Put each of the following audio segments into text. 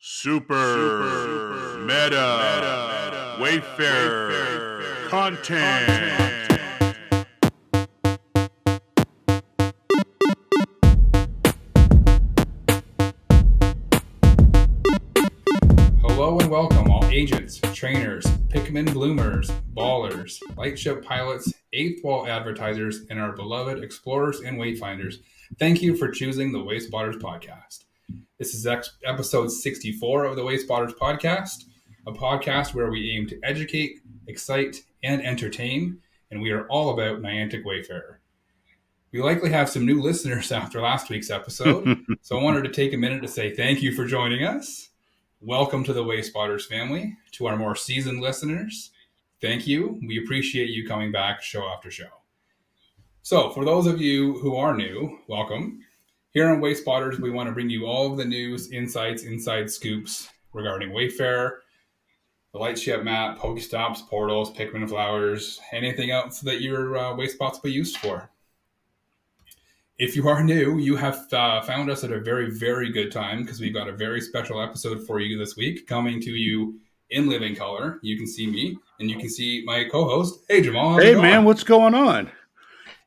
Super, Super meta, meta, Wayfarer, content. Hello and welcome, all agents, trainers, Pikmin bloomers, ballers, lightship pilots, 8th Wall advertisers, and our beloved explorers and wayfinders. Thank you for choosing the Wayspotters podcast. This is episode 64 of the Wayspotters podcast, a podcast where we aim to educate, excite, and entertain, and we are all about Niantic Wayfarer. We likely have some new listeners after last week's episode, so I wanted to take a minute to say thank you for joining us. Welcome to the Way Spotters family. To our more seasoned listeners, thank you. We appreciate you coming back show after show. So, for those of you who are new, welcome. Here on Wayspotters, we want to bring you all of the news, insights, inside scoops regarding Wayfarer, the Lightship map, Pokestops, portals, Pikmin flowers, anything else that your uh, Wayspots will be used for. If you are new, you have uh, found us at a very, very good time because we've got a very special episode for you this week coming to you in living color. You can see me and you can see my co-host. Hey, Jamal. Hey, man, what's going on?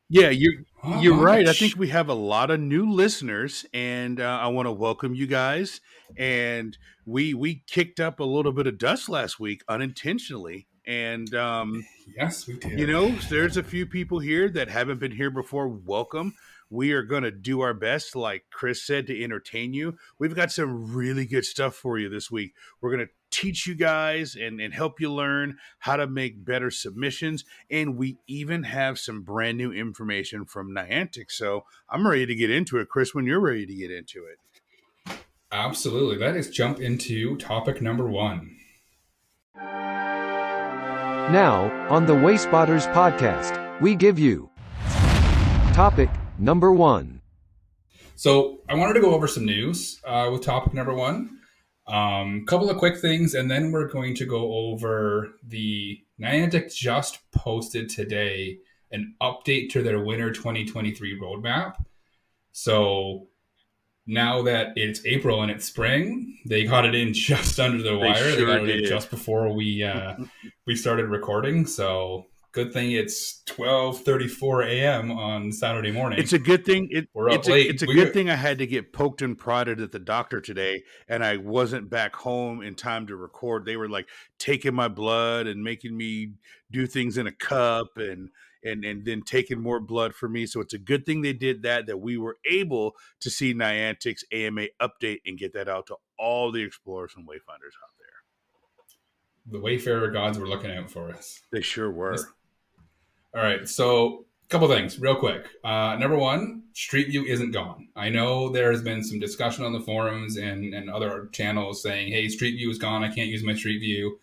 Yeah, you're right. I think we have a lot of new listeners, and uh, I want to welcome you guys. And we we kicked up a little bit of dust last week unintentionally, and um, yes, we did. You know, there's a few people here that haven't been here before. Welcome. We are going to do our best, like Chris said, to entertain you. We've got some really good stuff for you this week. We're going to teach you guys and, and help you learn how to make better submissions. And we even have some brand new information from Niantic. So I'm ready to get into it, Chris, when you're ready to get into it. Absolutely. Let us jump into topic number one. Now, on the Wayspotters podcast, we give you topic number one. So I wanted to go over some news uh, with topic number one. A um, couple of quick things, and then we're going to go over the Niantic just posted today an update to their Winter 2023 roadmap. So now that it's April and it's spring, they got it in just under the wire. They, sure they got it in just before we uh, we started recording. So good thing it's 12:34 a.m. on Saturday morning. It's a good thing. It, it's, a, it's a we good thing I had to get poked and prodded at the doctor today, and I wasn't back home in time to record. They were like taking my blood and making me do things in a cup and and and then taking more blood for me. So it's a good thing they did that. That we were able to see Niantic's AMA update and get that out to all the explorers and wayfinders out there. The Wayfarer gods were looking out for us. They sure were. All right, so a couple things real quick. Uh, number one, Street View isn't gone. I know there has been some discussion on the forums and, and other channels saying, hey, Street View is gone. I can't use my Street View.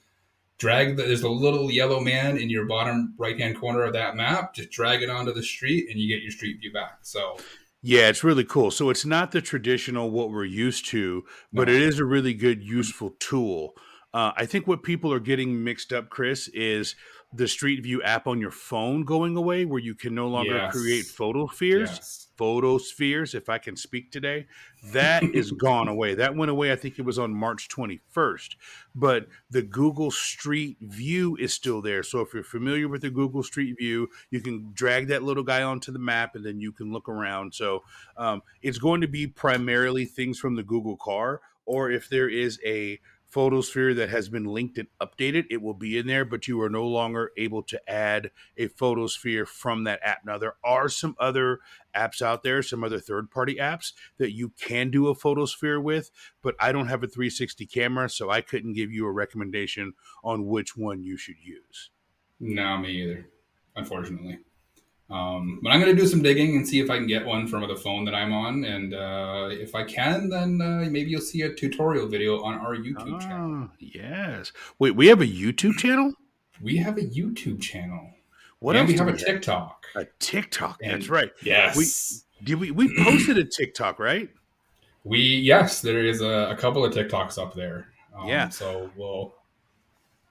Drag the, there's a little yellow man in your bottom right hand corner of that map. Just drag it onto the street and you get your Street View back. So yeah, it's really cool. So it's not the traditional what we're used to, but no. it is a really good, useful tool. Uh, I think what people are getting mixed up, Chris, is the Street View app on your phone going away, where you can no longer yes. create photospheres. Yes. Photospheres, if I can speak today, that is gone away. That went away. I think it was on March 21st. But the Google Street View is still there. So if you're familiar with the Google Street View, you can drag that little guy onto the map, and then you can look around. So um, it's going to be primarily things from the Google car, or if there is a photosphere that has been linked and updated it will be in there but you are no longer able to add a photosphere from that app. Now there are some other apps out there some other third party apps that you can do a photosphere with but i don't have a 360 camera so i couldn't give you a recommendation on which one you should use. No me either unfortunately um, but I'm going to do some digging and see if I can get one from the phone that I'm on. And uh, if I can, then uh, maybe you'll see a tutorial video on our YouTube oh, channel. Yes. Wait, we have a YouTube channel? We have a YouTube channel. What and else? We have a TikTok. A TikTok. And That's right. Yes. We did we we posted a TikTok, right? We yes, there is a, a couple of TikToks up there. Um, yeah. So we'll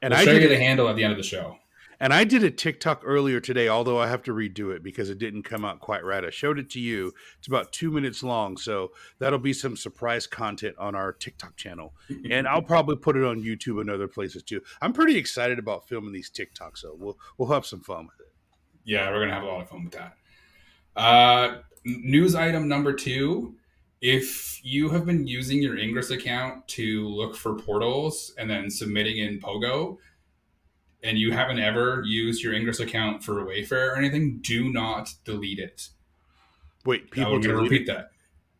and we'll I show you the handle at the end of the show And I did a TikTok earlier today, although I have to redo it because it didn't come out quite right. I showed it to you. It's about two minutes long. So that'll be some surprise content on our TikTok channel. And I'll probably put it on YouTube and other places too. I'm pretty excited about filming these TikToks, so we'll we'll have some fun with it. Yeah, we're gonna have a lot of fun with that. Uh, news item number two. If you have been using your Ingress account to look for portals and then submitting in Pogo, and you haven't ever used your Ingress account for Wayfarer or anything, do not delete it. Wait, People people I'm gonna delete repeat that.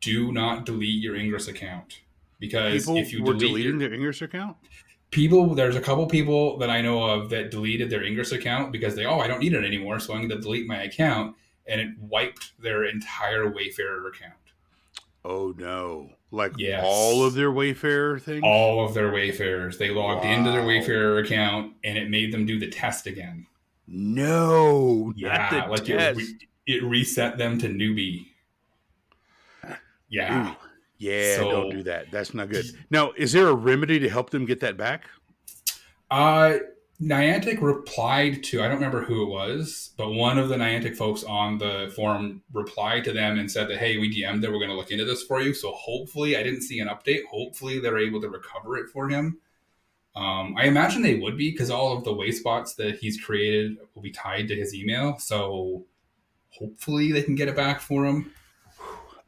Do not delete your Ingress account because People if you were delete deleting your, their Ingress account. people, there's a couple people that I know of that deleted their Ingress account because they oh I don't need it anymore, so I'm going to delete my account, and it wiped their entire Wayfarer account, Oh no! Like Yes. all of their Wayfarer things. all of their Wayfarers. They logged into their Wow. Wayfarer account, and it made them do the test again. no, Yeah, like it, re- it reset them to newbie. Yeah. Ooh, yeah, So- don't do that. That's not good. Now, is there a remedy to help them get that back? Uh, Niantic replied to, I don't remember who it was, but one of the Niantic folks on the forum replied to them and said that, hey, we DM'd that we're going to look into this for you. So hopefully, I didn't see an update. Hopefully, they're able to recover it for him. Um, I imagine they would be because all of the way spots that he's created will be tied to his email. So hopefully, they can get it back for him.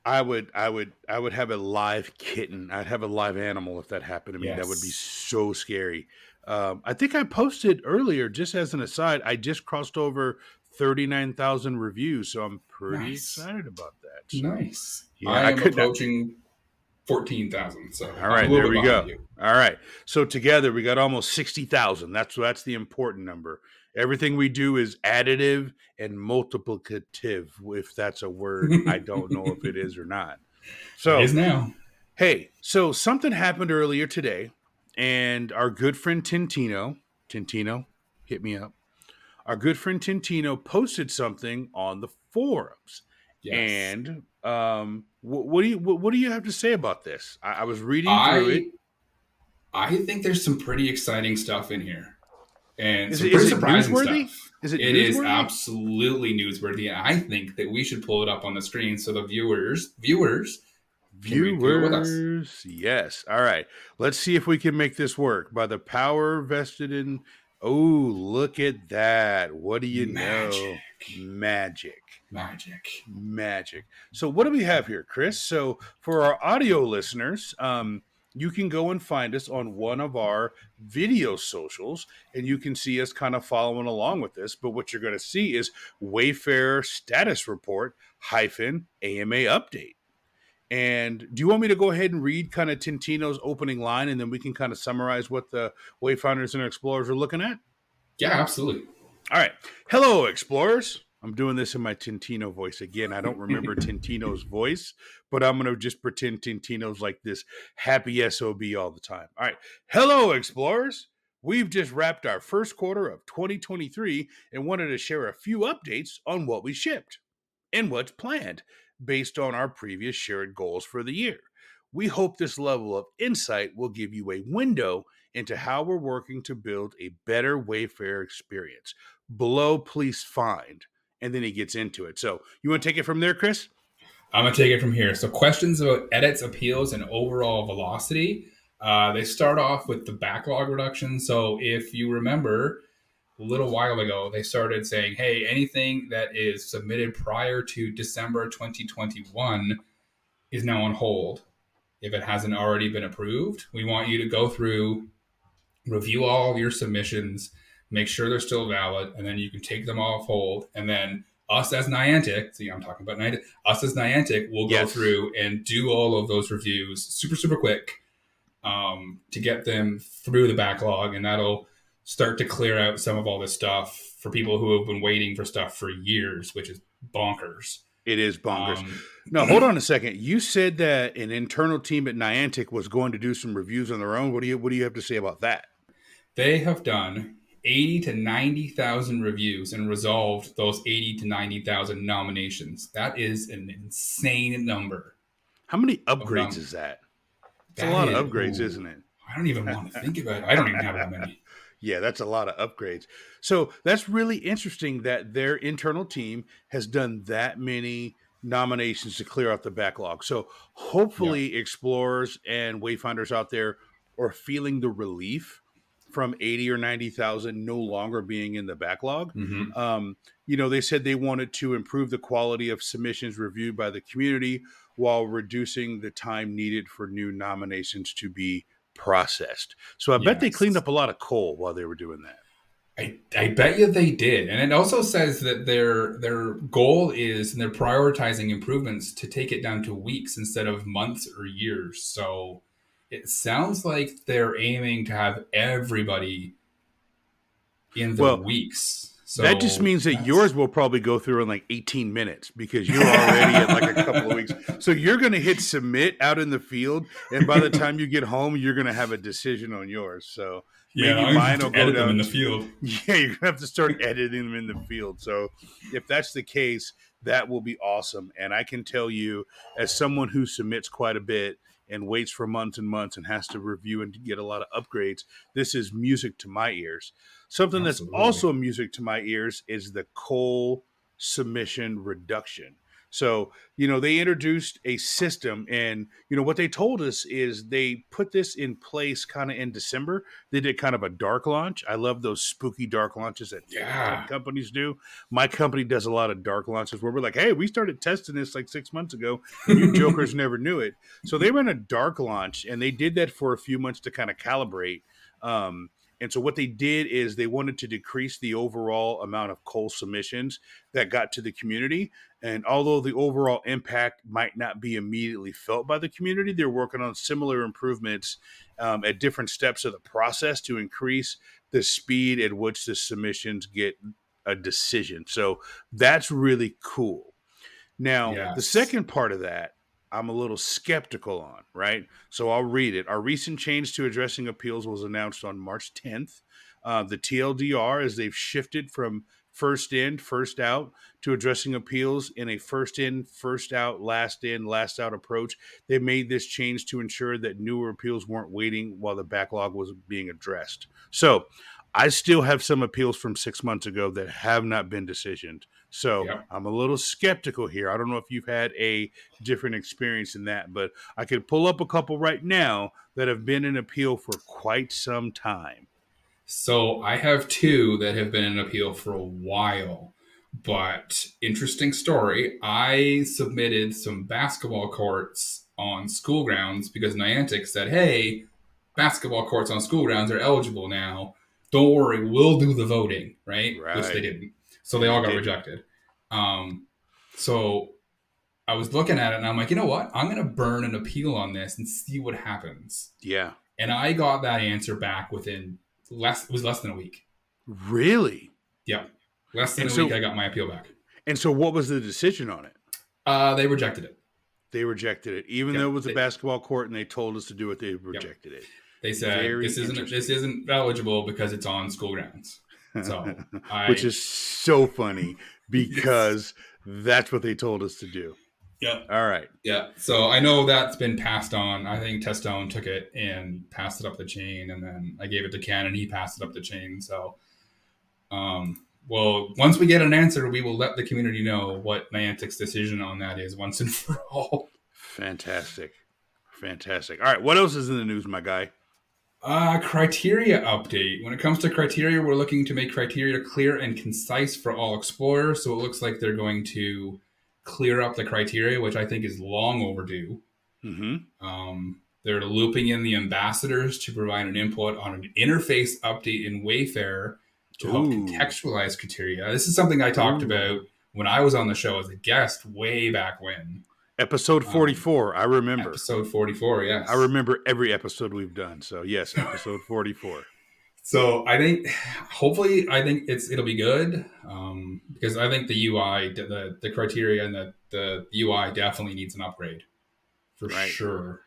I would, I would, I would have a live kitten. I'd have a live animal if that happened to me. That would be so scary. Um, I think I posted earlier, just as an aside, I just crossed over thirty nine thousand reviews, so I'm pretty Nice. excited about that. So, Nice. Yeah, I I am not- approaching 14,000. So All right, I'm a little there we go. you. All right, so together we got almost sixty thousand. That's that's the important number. Everything we do is additive and multiplicative, if that's a word. I don't know if it is or not. So It is now. Hey, so something happened earlier today, and our good friend Tintino, Tintino, hit me up. Our good friend Tintino posted something on the forums, Yes. and um, what, what do you what, what do you have to say about this? I, I was reading through it. I, think there's some pretty exciting stuff in here. And Is some it- pretty is it surprising newsworthy? stuff. Is it It is absolutely newsworthy. I think that we should pull it up on the screen so the viewers, viewers, Viewers, yes. All right, let's see if we can make this work by the power vested in. Oh, look at that! What do you know? Magic. Magic. magic. magic. So what do we have here, Chris? So for our audio listeners, um, you can go and find us on one of our video socials, and you can see us kind of following along with this. But what you're going to see is Wayfarer status report hyphen AMA update. And do you want me to go ahead and read kind of Tintino's opening line, and then we can kind of summarize what the Wayfinders and Explorers are looking at? Yeah, absolutely. All right. Hello, explorers. I'm doing this in my Tintino voice again. I don't remember Tintino's voice, but I'm going to just pretend Tintino's like this happy SOB all the time. All right. Hello, explorers. We've just wrapped our first quarter of 2023 and wanted to share a few updates on what we shipped and what's planned based on our previous shared goals for the year. We hope this level of insight will give you a window into how we're working to build a better Wayfarer experience. Below, please find. And then he gets into it. So, you want to take it from there, Chris? I'm gonna take it from here. So questions about edits, appeals, and overall velocity. Uh, they start off with the backlog reduction. So if you remember, a little while ago, they started saying, "Hey, anything that is submitted prior to December 2021 is now on hold. If it hasn't already been approved, we want you to go through, review all of your submissions, make sure they're still valid, and then you can take them off hold. And then us as Niantic, see, I'm talking about Niantic, us as Niantic will go through and do all of those reviews super, super quick um, to get them through the backlog. And that'll start to clear out some of all this stuff for people who have been waiting for stuff for years, which is bonkers. It is bonkers. Um, now, hold on a second. You said that an internal team at Niantic was going to do some reviews on their own. What do you what do you have to say about that? they have done 80 to 90,000 reviews and resolved those 80 to 90,000 nominations. That is an insane number. How many upgrades is that? It's a lot is- of upgrades, ooh. isn't it? I don't even want to think about it. I don't even have that many. Yeah, that's a lot of upgrades. So that's really interesting that their internal team has done that many nominations to clear out the backlog. So hopefully, yeah. explorers and wayfinders out there are feeling the relief from 80 or 90,000 no longer being in the backlog. Mm-hmm. Um, you know, they said they wanted to improve the quality of submissions reviewed by the community while reducing the time needed for new nominations to be processed. So I yes. bet they cleaned up a lot of coal while they were doing that. I, I bet you they did. And it also says that their their goal is and they're prioritizing improvements to take it down to weeks instead of months or years. So it sounds like they're aiming to have everybody in the well, weeks. So that just means that yours will probably go through in like 18 minutes because you're already at like a couple of weeks. So you're going to hit submit out in the field, and by the time you get home, you're going to have a decision on yours. So yeah, maybe mine will go down in the field. Yeah, you're gonna have to start editing them in the field. So if that's the case, that will be awesome. And I can tell you, as someone who submits quite a bit and waits for months and months and has to review and get a lot of upgrades, this is music to my ears. Something Absolutely. that's also music to my ears is the coal submission reduction. So, you know, they introduced a system, and, you know, what they told us is they put this in place kind of in December. They did kind of a dark launch. I love those spooky dark launches that yeah. companies do. My company does a lot of dark launches where we're like, hey, we started testing this like six months ago. you jokers never knew it. So they ran a dark launch, and they did that for a few months to kind of calibrate. Um, and so what they did is they wanted to decrease the overall amount of coal submissions that got to the community. And although the overall impact might not be immediately felt by the community, they're working on similar improvements um, at different steps of the process to increase the speed at which the submissions get a decision. So that's really cool. Now, yes. the second part of that I'm a little skeptical on, right? So I'll read it. Our recent change to addressing appeals was announced on March 10th. Uh, the TLDR, as they've shifted from first in, first out to addressing appeals in a first in, first out, last in, last out approach. They made this change to ensure that newer appeals weren't waiting while the backlog was being addressed. So I still have some appeals from six months ago that have not been decisioned. So yep. I'm a little skeptical here. I don't know if you've had a different experience in that, but I could pull up a couple right now that have been in appeal for quite some time. So I have two that have been in appeal for a while. But interesting story. I submitted some basketball courts on school grounds because Niantic said, hey, basketball courts on school grounds are eligible now. Don't worry, we'll do the voting, right? right. Which they didn't. So they all got rejected. Um, so I was looking at it and I'm like, you know what? I'm going to burn an appeal on this and see what happens. Yeah. And I got that answer back within less, it was less than a week. Really? Yep. Less than and a so, week, I got my appeal back. And so what was the decision on it? Uh, they rejected it. They rejected it, even yep. though it was a basketball court and they told us to do it. They rejected yep. it. They said Very this isn't this isn't eligible because it's on school grounds. So, I, which is so funny because yes. that's what they told us to do. Yeah. All right. Yeah. So I know that's been passed on. I think Testone took it and passed it up the chain, and then I gave it to Ken, and he passed it up the chain. So, um, well, once we get an answer, we will let the community know what Niantic's decision on that is once and for all. Fantastic. Fantastic. All right. What else is in the news, my guy? Uh, criteria update. When it comes to criteria, we're looking to make criteria clear and concise for all explorers. So it looks like they're going to clear up the criteria, which I think is long overdue. Mm-hmm. Um, they're looping in the ambassadors to provide an input on an interface update in Wayfarer to Ooh. help contextualize criteria. This is something I talked Ooh. about when I was on the show as a guest way back when. Episode um, 44, um, I remember. Episode 44, yes. I remember every episode we've done. So, yes, episode 44. So, I think hopefully I think it's it'll be good um, because I think the UI the the criteria and the the UI definitely needs an upgrade. For right. sure.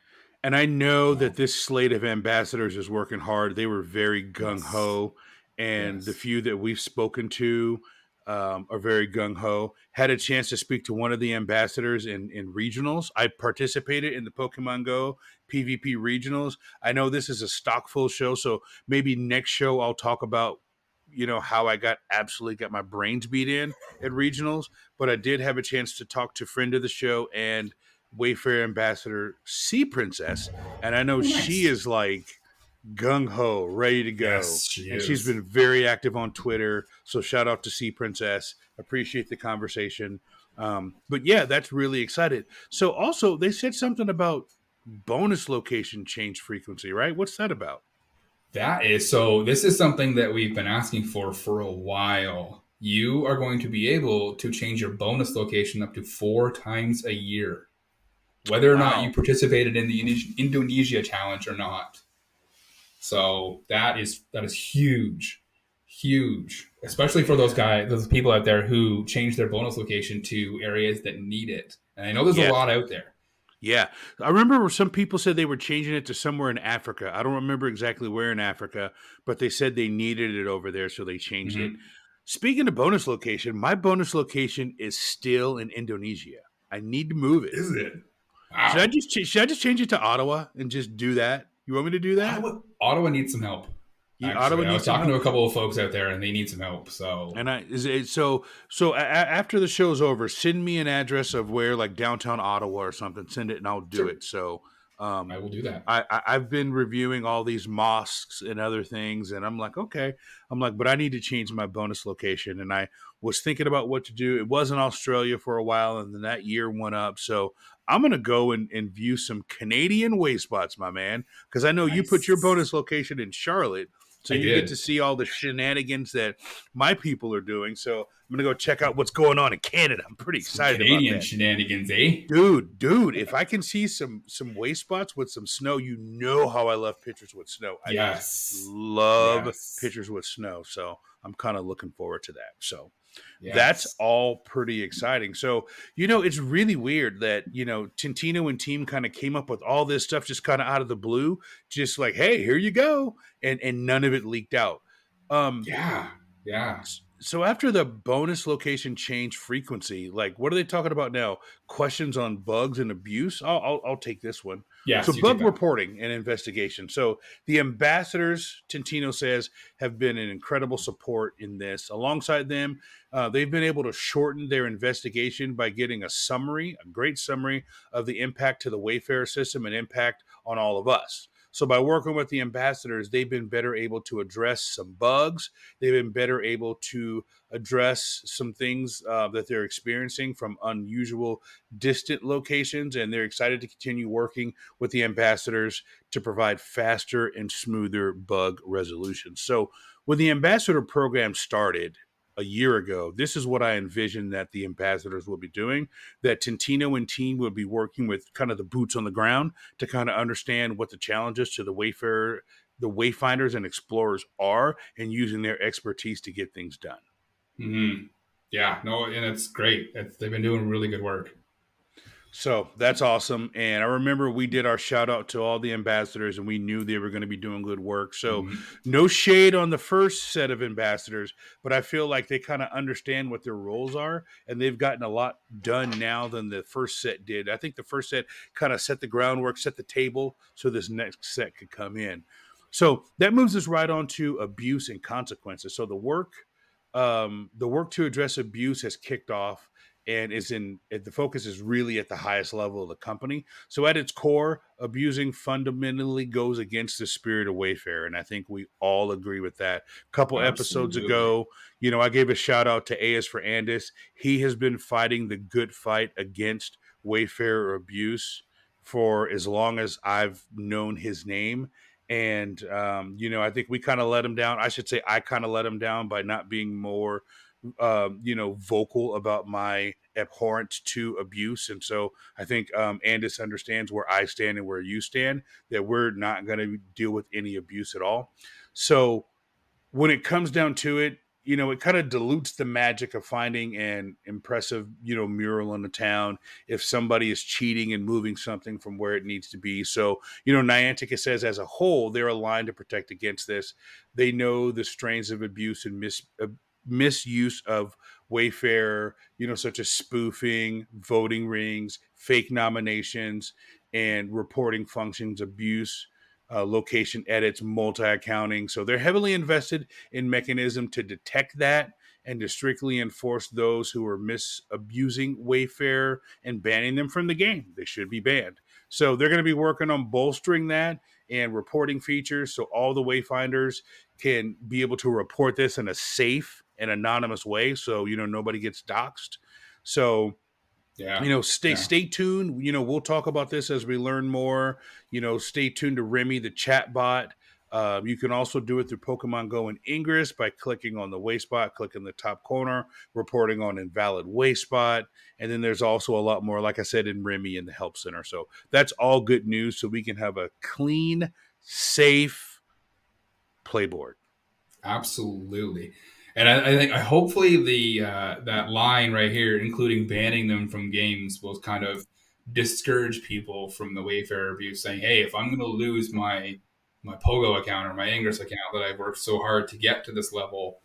And I know that this slate of ambassadors is working hard. They were very gung ho, and yes. the few that we've spoken to um, are very gung ho. Had a chance to speak to one of the ambassadors in in regionals. I participated in the Pokemon Go PvP regionals. I know this is a stock full show, so maybe next show I'll talk about you know how I got absolutely got my brains beat in at regionals. But I did have a chance to talk to friend of the show and Wayfarer ambassador Sea Princess, and I know nice. she is like gung ho, ready to go. Yes, she and is. she's been very active on Twitter. So shout out to Sea Princess. Appreciate the conversation. Um, but yeah, that's really excited. So also they said something about bonus location change frequency, right? What's that about? That is so. This is something that we've been asking for for a while. You are going to be able to change your bonus location up to four times a year, whether or wow. not you participated in the Indonesia challenge or not. So that is that is huge, huge, especially for those guys, those people out there who change their bonus location to areas that need it. And I know there's yeah. a lot out there. Yeah, I remember some people said they were changing it to somewhere in Africa. I don't remember exactly where in Africa, but they said they needed it over there, so they changed mm-hmm. it. Speaking of bonus location, my bonus location is still in Indonesia. I need to move it. Is it? Wow. Should I just should I just change it to Ottawa and just do that? You want me to do that? Ottawa, Ottawa needs some help. Yeah, Ottawa I was talking help. to a couple of folks out there, and they need some help. So, and I is it, so so a, after the show's over, send me an address of where like downtown Ottawa or something. Send it, and I'll do sure. it. So, um, I will do that. I, I have been reviewing all these mosques and other things, and I'm like, okay, I'm like, but I need to change my bonus location, and I was thinking about what to do. It was in Australia for a while, and then that year went up, so I'm going to go and, and view some Canadian way spots, my man, because I know nice. you put your bonus location in Charlotte. So I you did. get to see all the shenanigans that my people are doing. So I'm gonna go check out what's going on in Canada. I'm pretty excited some Canadian shenanigans, eh? Dude, dude, if I can see some some way spots with some snow, you know how I love pictures with snow. I yes, love yes. pictures with snow. So I'm kind of looking forward to that. So Yes. That's all pretty exciting. So, you know, it's really weird that, you know, Tintino and team kind of came up with all this stuff just kind of out of the blue, just like, hey, here you go. And and none of it leaked out. Um Yeah. Yeah. So after the bonus location change frequency, like what are they talking about now? Questions on bugs and abuse? I'll I'll, I'll take this one. Yeah. So bug reporting and investigation. So the ambassadors, Tintino says, have been an incredible support in this. Alongside them, uh, they've been able to shorten their investigation by getting a summary, a great summary of the impact to the Wayfarer system and impact on all of us. So by working with the ambassadors, they've been better able to address some bugs. They've been better able to address some things uh, that they're experiencing from unusual, distant locations, and they're excited to continue working with the ambassadors to provide faster and smoother bug resolution. So when the ambassador program started, a year ago, this is what I envisioned that the ambassadors will be doing. That Tintino and team will be working with kind of the boots on the ground to kind of understand what the challenges to the Wayfarer, the wayfinders and explorers are, and using their expertise to get things done. Mm-hmm. Yeah, no, and it's great. It's, they've been doing really good work. So that's awesome. And I remember we did our shout out to all the ambassadors and we knew they were going to be doing good work. So mm-hmm. no shade on the first set of ambassadors, but I feel like they kind of understand what their roles are and they've gotten a lot done now than the first set did. I think the first set kind of set the groundwork, set the table so this next set could come in. So that moves us right on to abuse and consequences. So the work um, the work to address abuse has kicked off and is in the focus is really at the highest level of the company. So at its core, abusing fundamentally goes against the spirit of Wayfarer, and I think we all agree with that. A couple Absolutely. episodes ago, you know, I gave a shout out to AS for Andis. He has been fighting the good fight against Wayfarer abuse for as long as I've known his name. And um, you know, I think we kind of let him down. I should say I kind of let him down by not being more um, you know, vocal about my abhorrence to abuse. And so I think um, Andis understands where I stand and where you stand, that we're not going to deal with any abuse at all. So when it comes down to it, you know, it kind of dilutes the magic of finding an impressive, you know, mural in the town if somebody is cheating and moving something from where it needs to be. So, you know, Niantic says as a whole, they're aligned to protect against this. They know the strains of abuse and mis- misuse of Wayfarer, you know, such as spoofing, voting rings, fake nominations, and reporting functions, abuse, uh, location edits, multi accounting. So they're heavily invested in mechanism to detect that and to strictly enforce those who are misabusing Wayfarer and banning them from the game. They should be banned. So they're going to be working on bolstering that and reporting features so all the wayfinders can be able to report this in a safe and anonymous way so you know nobody gets doxxed. So Yeah. you know stay Yeah. stay tuned you know we'll talk about this as we learn more you know stay tuned to remy the chat bot uh, you can also do it through pokemon go and ingress by clicking on the Wayspot clicking the top corner reporting on invalid Wayspot and then there's also a lot more like i said in remy in the help center so that's all good news so we can have a clean safe playboard Absolutely. And I, I think I hopefully the uh, that line right here, including banning them from games, will kind of discourage people from the Wayfarer review, saying, "Hey, if I'm going to lose my my Pogo account or my Ingress account that I've worked so hard to get to this level,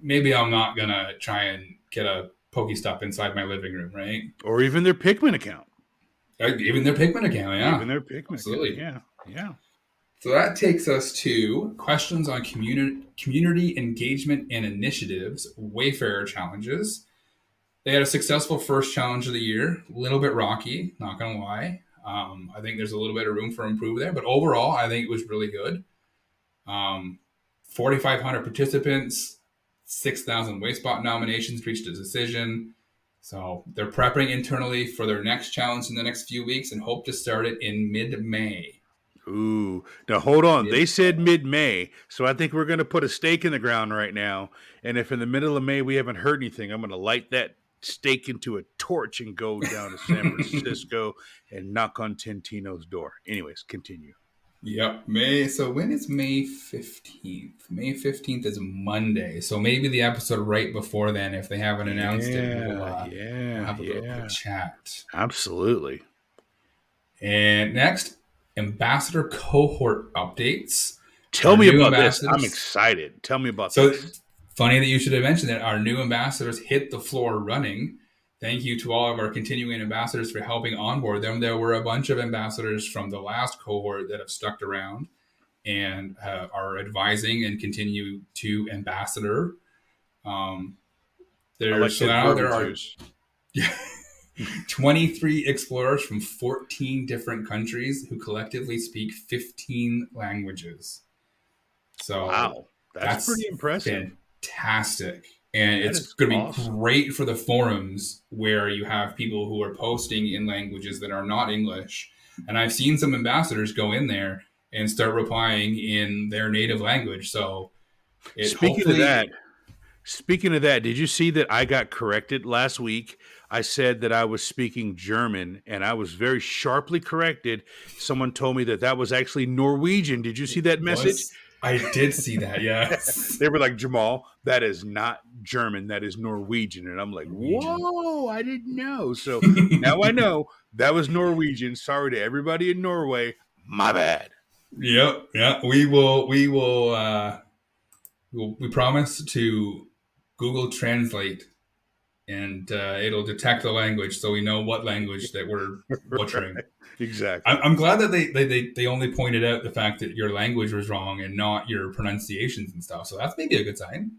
maybe I'm not going to try and get a Pokestop inside my living room, right? or even their pikmin account Uh, Even their Pikmin account, yeah. even their pikmin absolutely. account. yeah yeah So that takes us to questions on community community engagement and initiatives, Wayfarer challenges. They had a successful first challenge of the year, a little bit rocky, not gonna lie. Um, I think there's a little bit of room for improvement there, but overall, I think it was really good. Um, 4,500 participants, 6,000 Wayspot nominations reached a decision. So they're prepping internally for their next challenge in the next few weeks and hope to start it in mid-May. Ooh, now hold on. Mid- They said mid May, so I think we're going to put a stake in the ground right now. And if in the middle of May we haven't heard anything, I'm going to light that stake into a torch and go down to San Francisco and knock on Tintino's door. Anyways, continue. Yep, May. So when is May fifteenth? May fifteenth is Monday. So maybe the episode right before then, if they haven't announced it, we'll, uh, yeah, have a yeah, quick chat. absolutely. And next, ambassador cohort updates. Tell me about this. I'm excited. Tell me about So this. funny that you should have mentioned that. Our new ambassadors hit the floor running. Thank you to all of our continuing ambassadors for helping onboard them. There were a bunch of ambassadors from the last cohort that have stuck around and uh, are advising and continue to ambassador. Um, there, like so now there are verbiage. 23 explorers from 14 different countries who collectively speak 15 languages. So Wow, that's, that's pretty impressive. fantastic. And That it's going to be great for the forums where you have people who are posting in languages that are not English. And I've seen some ambassadors go in there and start replying in their native language. So, Speaking of that, speaking of that, did you see that I got corrected last week? I said that I was speaking German, and I was very sharply corrected. Someone told me that that was actually Norwegian. Did you see that message? I did see that. Yes. They were like, Jamal, that is not German, that is Norwegian. And I'm like, whoa, I didn't know. So now I know that was Norwegian. Sorry to everybody in Norway. My bad. Yep, yeah. We will. We will. Uh, we'll we promise to Google Translate, and uh, it'll detect the language, so we know what language that we're butchering. Exactly. I'm, I'm glad that they, they they they only pointed out the fact that your language was wrong and not your pronunciations and stuff. So that's maybe a good sign.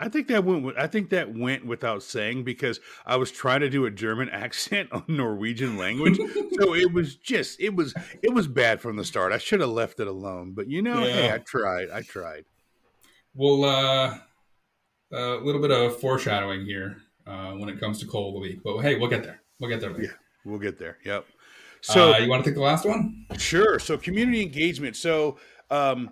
I think that went. with- I think that went without saying because I was trying to do a German accent on Norwegian language, so it was just it was it was bad from the start. I should have left it alone, but you know, hey, I tried. I tried. Well, uh, a little bit of foreshadowing here uh, when it comes to coal of the week, but hey, we'll get there. We'll get there later. We'll get there. Yep. So uh, you want to take the last one? Sure. So community engagement. So um,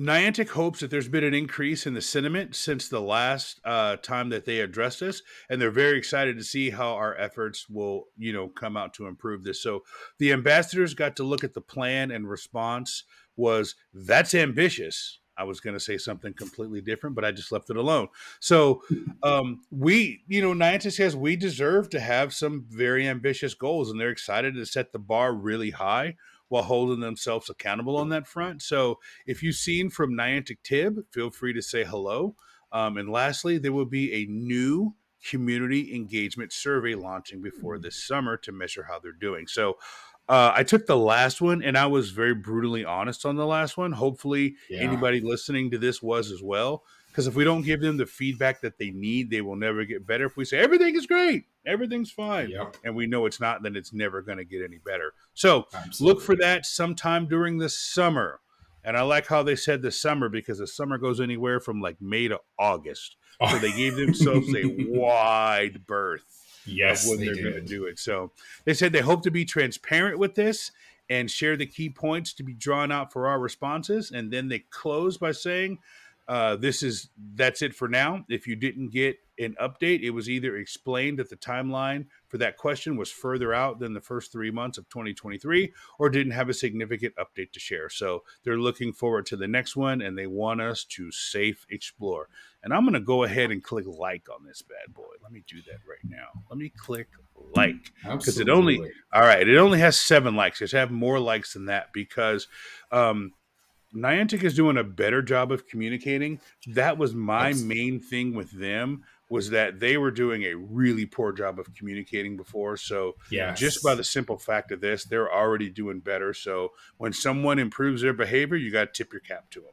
Niantic hopes that there's been an increase in the sentiment since the last uh, time that they addressed us, and they're very excited to see how our efforts will, you know, come out to improve this. So the ambassadors got to look at the plan, and response was, "That's ambitious." I was going to say something completely different, but I just left it alone. So um, we, you know, Niantic says we deserve to have some very ambitious goals, and they're excited to set the bar really high while holding themselves accountable on that front. So if you've seen from Niantic Tib, feel free to say hello. Um, and lastly, there will be a new community engagement survey launching before this summer to measure how they're doing. So uh, I took the last one and I was very brutally honest on the last one. Hopefully, Yeah. anybody listening to this was as well. Because if we don't give them the feedback that they need, they will never get better. If we say everything is great, everything's fine, Yep. and we know it's not, then it's never going to get any better. So Absolutely. look for that sometime during the summer. And I like how they said the summer because the summer goes anywhere from like May to August. So they gave themselves a wide berth yes, of when they they're going to do it. So they said they hope to be transparent with this and share the key points to be drawn out for our responses. And then they close by saying, uh, "This is that's it for now. If you didn't get an update, it was either explained that the timeline for that question was further out than the first three months of 2023, or didn't have a significant update to share. So they're looking forward to the next one, and they want us to safe explore. And I'm going to go ahead and click like on this bad boy. Let me do that right now. Let me click like. because it only all right it only has seven likes it should have more likes than that because um niantic is doing a better job of communicating that was my That's- main thing with them was that they were doing a really poor job of communicating before so Yes. just by the simple fact of this they're already doing better so when someone improves their behavior you got to tip your cap to them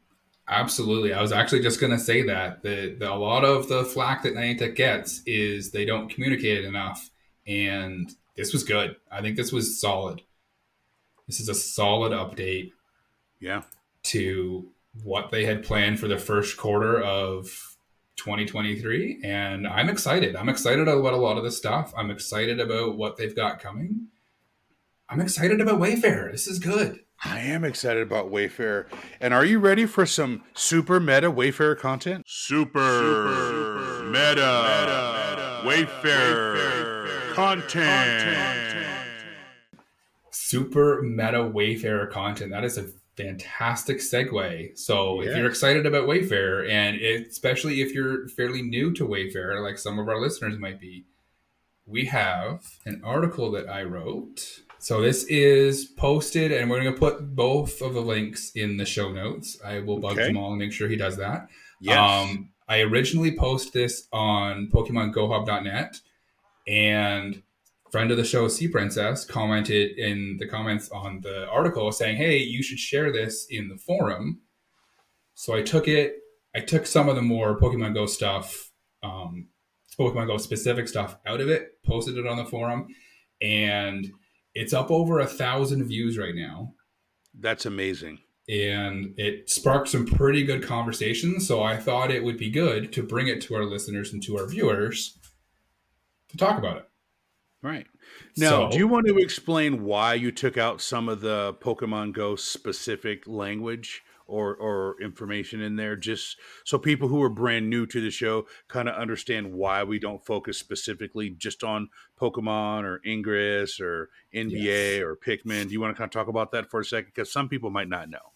Absolutely. I was actually just going to say that. The, the, a lot of the flack that Niantic gets is they don't communicate it enough. And this was good. I think this was solid. This is a solid update yeah to what they had planned for the first quarter of 2023. And I'm excited. I'm excited about a lot of this stuff. I'm excited about what they've got coming. I'm excited about Wayfarer. This is good. I am excited about Wayfarer. And are you ready for some super meta Wayfarer content? Super, meta, Wayfarer, content. super meta Wayfarer content. That is a fantastic segue. So if you're excited about Wayfarer, and it, especially if you're fairly new to Wayfarer, like some of our listeners might be, we have an article that I wrote. So this is posted, and we're going to put both of the links in the show notes. I will bug Okay. Jamal and make sure he does that. Yes. Um, I originally posted this on PokemonGoHub.net, and friend of the show, Sea Princess, commented in the comments on the article saying, "Hey, you should share this in the forum." So I took it. I took some of the more Pokemon Go stuff, um, Pokemon Go specific stuff out of it, posted it on the forum, and it's up over a thousand views right now That's amazing. and it sparked some pretty good conversations. So I thought it would be good to bring it to our listeners and to our viewers to talk about it. Right. Now, So- do you want to explain why you took out some of the Pokemon Go specific language or, or information in there, just so people who are brand new to the show kind of understand why we don't focus specifically just on Pokemon or Ingress or NBA Yes. or Pikmin? Do you want to kind of talk about that for a second? Because some people might not know.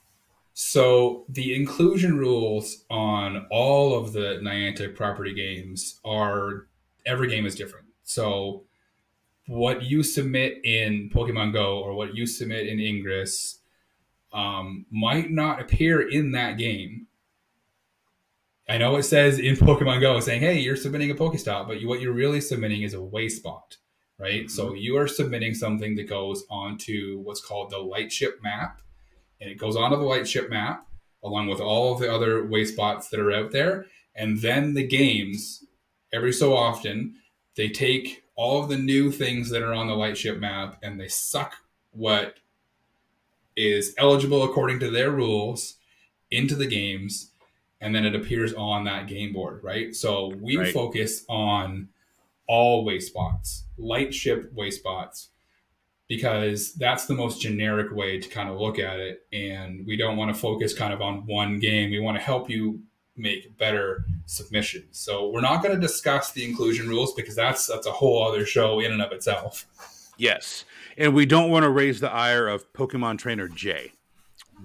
So the inclusion rules on all of the Niantic property games are every game is different. So what you submit in Pokemon Go or what you submit in Ingress um, might not appear in that game. I know it says in Pokemon Go saying, "Hey, you're submitting a Pokestop," but you, what you're really submitting is a Wayspot, right? So you are submitting something that goes onto what's called the Lightship map, and it goes onto the Lightship map along with all of the other Wayspots that are out there, and then the games every so often they take all of the new things that are on the Lightship map and they suck what is eligible according to their rules into the games and then it appears on that game board right so we Right. focus on all Wayspots lightship Wayspots because that's the most generic way to kind of look at it and we don't want to focus kind of on one game we want to help you make better submissions so we're not going to discuss the inclusion rules because that's that's a whole other show in and of itself Yes. And we don't want to raise the ire of Pokemon Trainer J.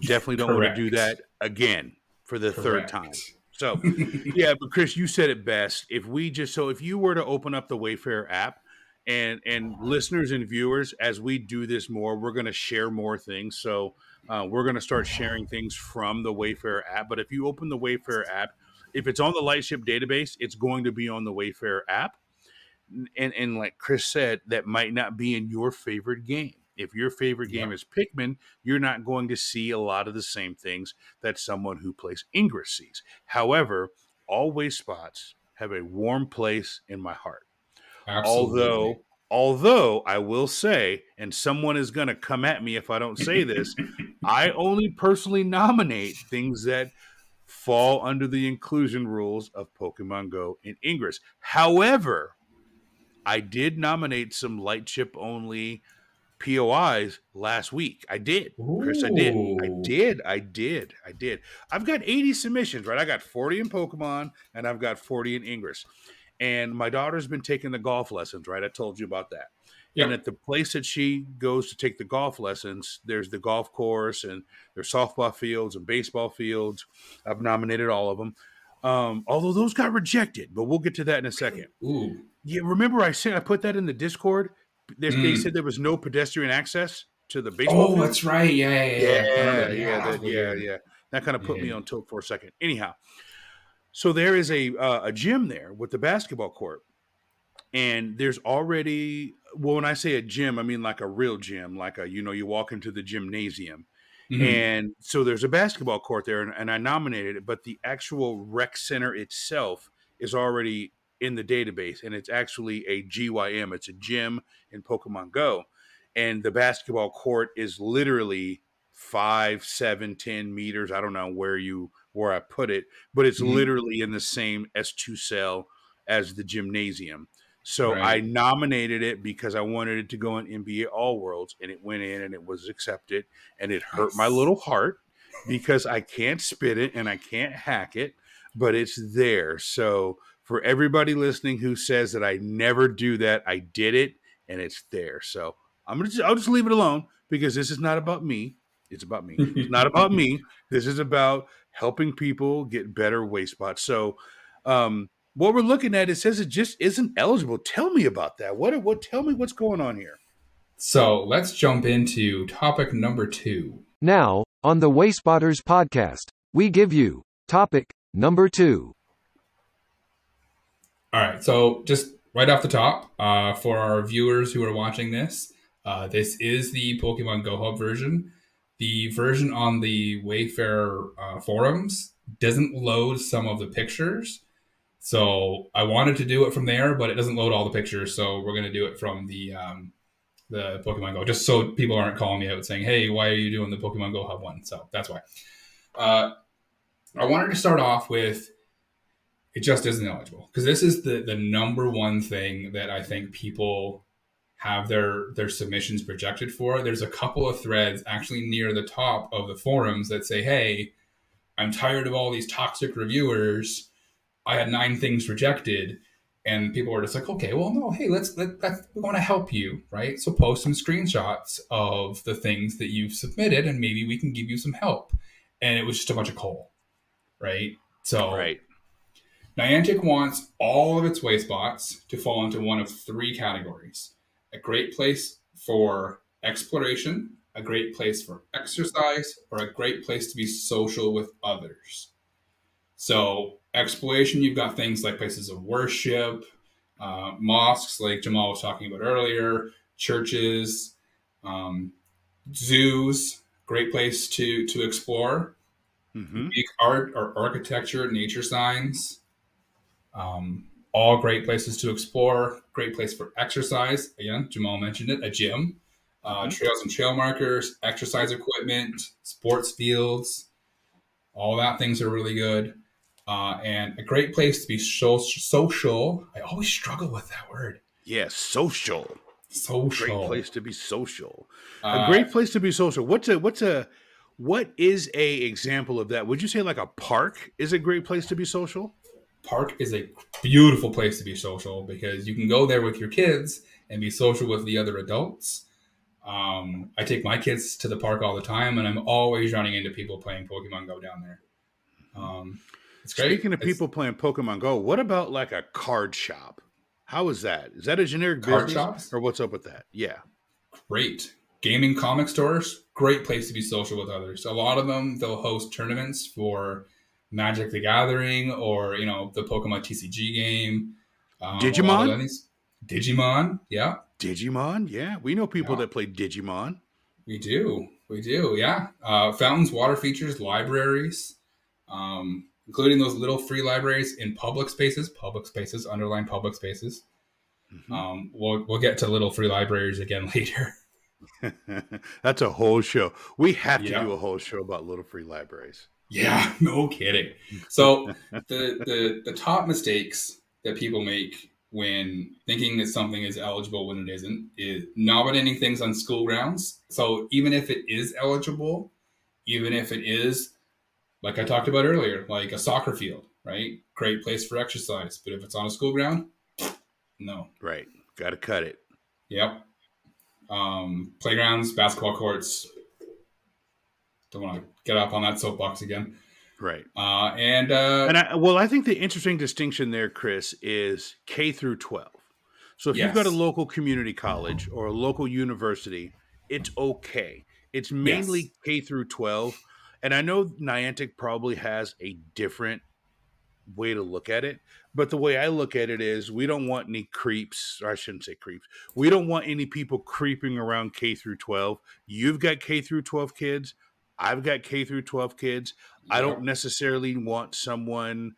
Definitely don't want to do that again for the third time. So, yeah, but Chris, you said it best. If we just so if you were to open up the Wayfarer app and and listeners and viewers, as we do this more, we're going to share more things. So uh, we're going to start sharing things from the Wayfarer app. But if you open the Wayfarer app, if it's on the Lightship database, it's going to be on the Wayfarer app. And and like Chris said, that might not be in your favorite game. If your favorite game Yeah. is Pikmin, you're not going to see a lot of the same things that someone who plays Ingress sees. However, all way spots have a warm place in my heart. Absolutely. Although, although I will say, and someone is going to come at me if I don't say this, I only personally nominate things that fall under the inclusion rules of Pokemon Go and Ingress. However, I did nominate some Lightship only POIs last week. I did. Chris, I did. I did. I did. I did. I've got 80 submissions, right? I got 40 in Pokemon and I've got 40 in Ingress. And my daughter's been taking the golf lessons, right? I told you about that. And at the place that she goes to take the golf lessons, there's the golf course and there's softball fields and baseball fields. I've nominated all of them. Um, although those got rejected, but we'll get to that in a second. Ooh. Yeah, remember I said I put that in the Discord. They, they Mm. said there was no pedestrian access to the baseball. Oh, field. that's right. Yeah, yeah, yeah. Yeah, yeah, that, yeah, yeah. That kind of put me on tilt for a second. Anyhow, so there is a uh, a gym there with the basketball court, and there's already well, when I say a gym, I mean like a real gym, like a you know you walk into the gymnasium, Mhm. and so there's a basketball court there, and, and I nominated it, but the actual rec center itself is already in the database, and it's actually a GYM. It's a gym in Pokemon Go, and the basketball court is literally five, seven, ten meters. I don't know where you where I put it, but it's Mhm. literally in the same S2 cell as the gymnasium. So I nominated it because I wanted it to go in NBA All Worlds, and it went in and it was accepted, and it hurt my little heart because I can't spit it and I can't hack it, but it's there. So for everybody listening who says that I never do that, I did it and it's there. So I'm gonna just, I'll just leave it alone because this is not about me. It's about me. It's not about me. This is about helping people get better Wayspots. So um what we're looking at, it says it just isn't eligible. Tell me about that. What what tell me what's going on here? So let's jump into topic number two. Now, on the Wayspotters podcast, we give you topic number two. All right. So just right off the top, uh, for our viewers who are watching this, uh, this is the Pokemon Go Hub version. The version on the Wayfarer uh, forums doesn't load some of the pictures. So I wanted to do it from there, but it doesn't load all the pictures. So we're going to do it from the um, the Pokemon Go, just so people aren't calling me out saying, "Hey, why are you doing the Pokemon Go Hub one?" So that's why. Uh, I wanted to start off with it just isn't eligible because this is the the number one thing that I think people have their their submissions projected for. There's a couple of threads actually near the top of the forums that say, "Hey, I'm tired of all these toxic reviewers. I had nine things rejected." And people were just like, okay, well, no, hey, let's let, let we want to help you, right? So post some screenshots of the things that you've submitted, and maybe we can give you some help. And it was just a bunch of coal, right? So Right. Niantic wants all of its Wayspots to fall into one of three categories a great place for exploration, a great place for exercise, or a great place to be social with others. So, exploration, you've got things like places of worship, uh, mosques, like Jamal was talking about earlier, churches, um, zoos, great place to, to explore hmm art or architecture, nature signs. Um, all great places to explore. Great place for exercise. Again, Jamal mentioned it. A gym, uh, Mhm. trails and trail markers, exercise equipment, sports fields. All that things are really good. Uh, and a great place to be so- social. I always struggle with that word. Yes, social. Social. Great place to be social. Uh, a great place to be social. What's a what's a what is a example of that? Would you say like a park is a great place to be social? Park is a beautiful place to be social because you can go there with your kids and be social with the other adults. Um, I take my kids to the park all the time, and I'm always running into people playing Pokemon Go down there. Um, it's great. Speaking of It's people playing Pokemon Go, what about like a card shop? How is that? Is that a generic Card business, shops? or what's up with that? Yeah, great. Gaming comic stores, great place to be social with others. A lot of them they'll host tournaments for Magic the Gathering or you know the Pokemon TCG game. Um, Digimon? all of these- Digimon, yeah, Digimon, yeah, we know people Yeah. that play Digimon. we do, we do, yeah. Uh, fountains, water features, libraries, um, including those little free libraries in public spaces. Public spaces, underline public spaces. Mhm. Um, we'll we'll get to little free libraries again later. That's a whole show. We have to Yeah. do a whole show about little free libraries. Yeah, no kidding. So the the the top mistakes that people make when thinking that something is eligible when it isn't is nominating things on school grounds. So even if it is eligible, even if it is like I talked about earlier, like a soccer field, right? Great place for exercise, but if it's on a school ground, no. Right. Got to cut it. Yep. Um, playgrounds, basketball courts. Don't want to get up on that soapbox again. Right. Uh, and uh, And I, well, I think the interesting distinction there, Chris, is K through 12. So if you've got a local community college or a local university, it's okay. It's mainly Yes. K through 12. And I know Niantic probably has a different way to look at it, but the way I look at it is we don't want any creeps, or I shouldn't say creeps. We don't want any people creeping around K through 12. You've got K through 12 kids. I've got K through 12 kids. I don't necessarily want someone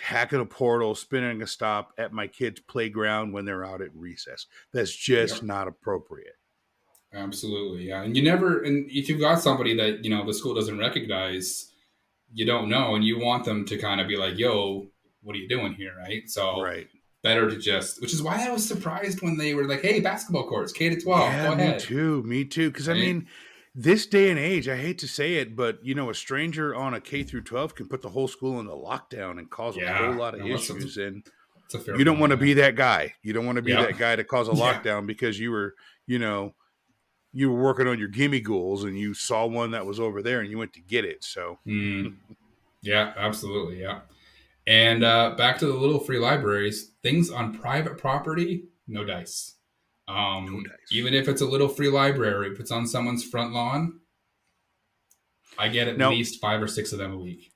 hacking a portal, spinning a stop at my kid's playground when they're out at recess. That's just Yep. not appropriate. Absolutely, yeah. And you never, and if you've got somebody that you know the school doesn't recognize, you don't know, and you want them to kind of be like, "Yo, what are you doing here?" Right? So Right. better to just, which is why I was surprised when they were like, "Hey, basketball courts, K to 12, yeah, me too. Me too. Because I mean, this day and age, I hate to say it, but you know, a stranger on a K through 12 can put the whole school into lockdown and cause a whole lot of No, a- issues. And It's a fair you don't want to be that guy. You don't want to be Yeah. that guy to cause a Yeah. lockdown because you were, you know, you were working on your gimme ghouls and you saw one that was over there and you went to get it. So Mm. Yeah, absolutely. Yeah. And uh, back to the little free libraries, things on private property, no dice. Um, No dice. Even if it's a little free library, if it's on someone's front lawn, I get at Now- least five or six of them a week.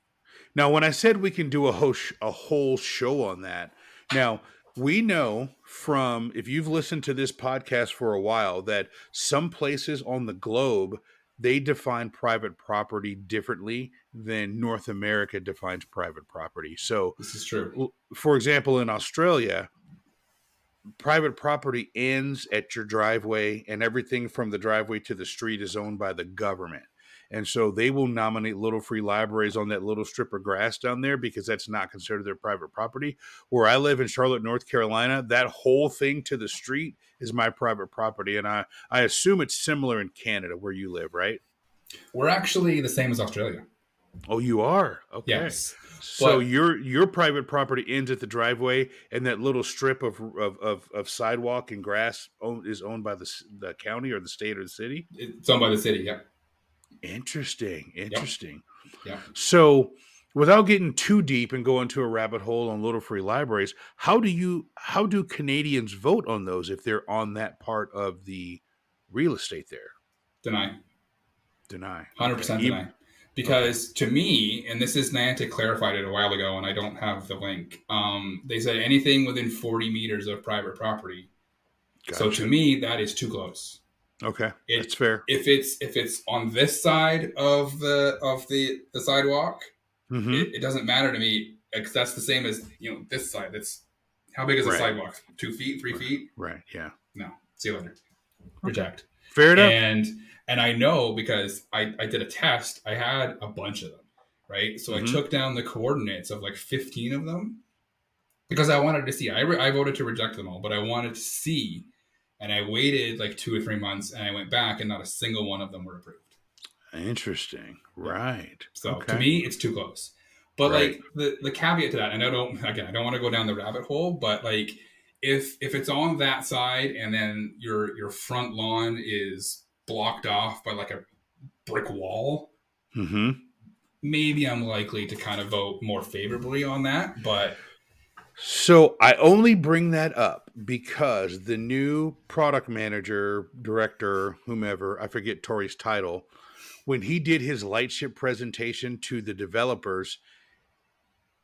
Now, when I said we can do a whole, sh- a whole show on that, now we know from if you've listened to this podcast for a while that some places on the globe they define private property differently than North America defines private property. So, This is true. for example, in Australia, private property ends at your driveway, and everything from the driveway to the street is owned by the government. And so they will nominate little free libraries on that little strip of grass down there because that's not considered their private property. Where I live in Charlotte, North Carolina, that whole thing to the street is my private property. And I, I assume it's similar in Canada where you live, right? We're actually the same as Australia. Oh, you are? Okay. Yes. So But- your your private property ends at the driveway, and that little strip of of, of, of sidewalk and grass own, is owned by the the county or the state or the city. It's owned by the city. Yeah. Interesting, interesting. Yeah. So, without getting too deep and going to a rabbit hole on little free libraries, how do you how do Canadians vote on those if they're on that part of the real estate there? Deny. Deny. Hundred percent deny. Because to me, and this is Niantic clarified it a while ago, and I don't have the link. Um, they said anything within forty meters of private property. So to me, that is too close. okay, it- that's fair. If it's if it's on this side of the of the the sidewalk, hmm it, it doesn't matter to me because that's the same as you know this side. That's how big is the Right. sidewalk? Two feet, three feet? Right. Yeah. No, see you later. Reject. Fair enough. And and I know because I, I did a test, I had a bunch of them, right? So Mhm. I took down the coordinates of like 15 of them because I wanted to see. I, re- I voted to reject them all, but I wanted to see. And I waited like two or three months and I went back and not a single one of them were approved. Interesting. Right. So Okay. to me, it's too close. But Right. like the, the caveat to that, and I don't again, I don't want to go down the rabbit hole, but like if if it's on that side and then your your front lawn is blocked off by like a brick wall, hmm maybe I'm likely to kind of vote more favorably on that. But So I only bring that up because the new product manager, director, whomever, I forget Tori's title, when he did his lightship presentation to the developers,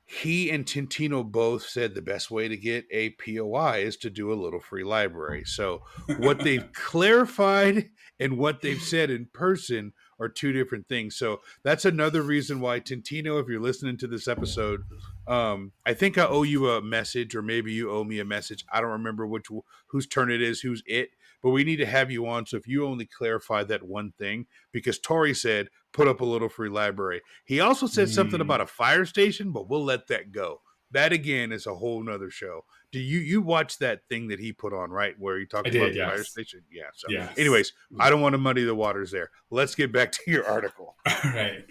he and Tintino both said the best way to get a POI is to do a little free library. So what they've clarified and what they've said in person are two different things. So that's another reason why Tintino, if you're listening to this episode, um, I think I owe you a message, or maybe you owe me a message. I don't remember which whose turn it is, who's it, but we need to have you on. So if you only clarify that one thing, because Tori said put up a little free library. He also said mm. something about a fire station, but we'll let that go. That again is a whole nother show. Do you you watch that thing that he put on right where he talked about the fire station? Yeah. So, yes. anyways, I don't want to muddy the waters there. Let's get back to your article. All right.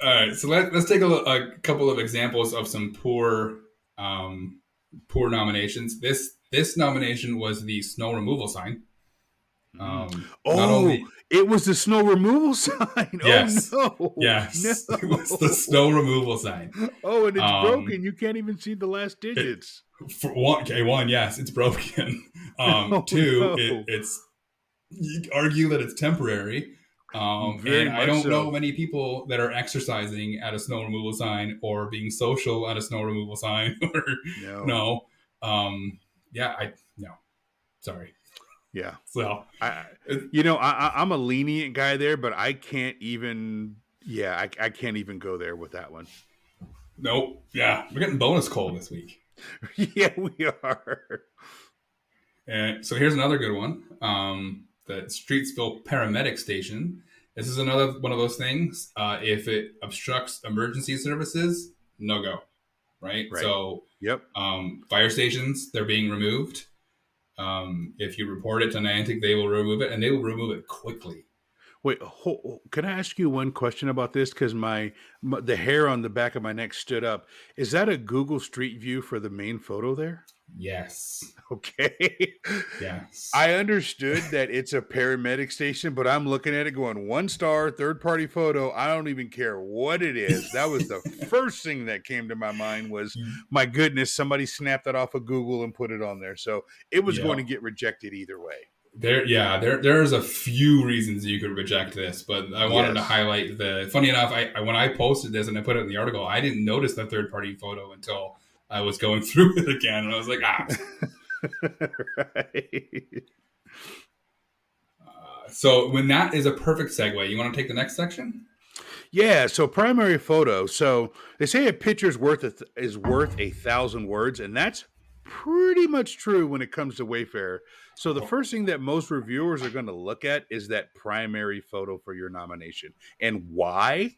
All right. So let, us take a, a, couple of examples of some poor um, poor nominations. This this nomination was the snow removal sign. Um, oh, only, it was the snow removal sign. Yes. Oh, no. Yes. No. It was the snow removal sign. Oh, and it's um, broken. You can't even see the last digits. It, for one, okay, one, yes, it's broken. Um, oh, two, no. it, it's you argue that it's temporary. Um, and I don't so. know many people that are exercising at a snow removal sign or being social at a snow removal sign or no. no. Um, yeah, I no. Sorry. Yeah. So, I, you know, I, am a lenient guy there, but I can't even. Yeah, I, I can't even go there with that one. Nope. Yeah, we're getting bonus coal this week. yeah, we are. And so here's another good one. Um, the Streetsville Paramedic Station. This is another one of those things. Uh, if it obstructs emergency services, no go. Right. right. So, yep. Um, fire stations they're being removed. Um, if you report it to Niantic, they will remove it, and they will remove it quickly. Wait, can I ask you one question about this? Because my, my, the hair on the back of my neck stood up. Is that a Google Street View for the main photo there? Yes. Okay. Yes. I understood that it's a paramedic station, but I'm looking at it going one star, third party photo. I don't even care what it is. That was the first thing that came to my mind was mm. my goodness, somebody snapped that off of Google and put it on there. So it was going to get rejected either way. There, yeah, there, there's a few reasons you could reject this, but I wanted yes. to highlight the. Funny enough, I, I when I posted this and I put it in the article, I didn't notice the third party photo until I was going through it again, and I was like, ah. right. Uh, so when that is a perfect segue, you want to take the next section? Yeah. So primary photo. So they say a picture is worth a th- is worth a thousand words, and that's pretty much true when it comes to Wayfarer. So the first thing that most reviewers are going to look at is that primary photo for your nomination. And why?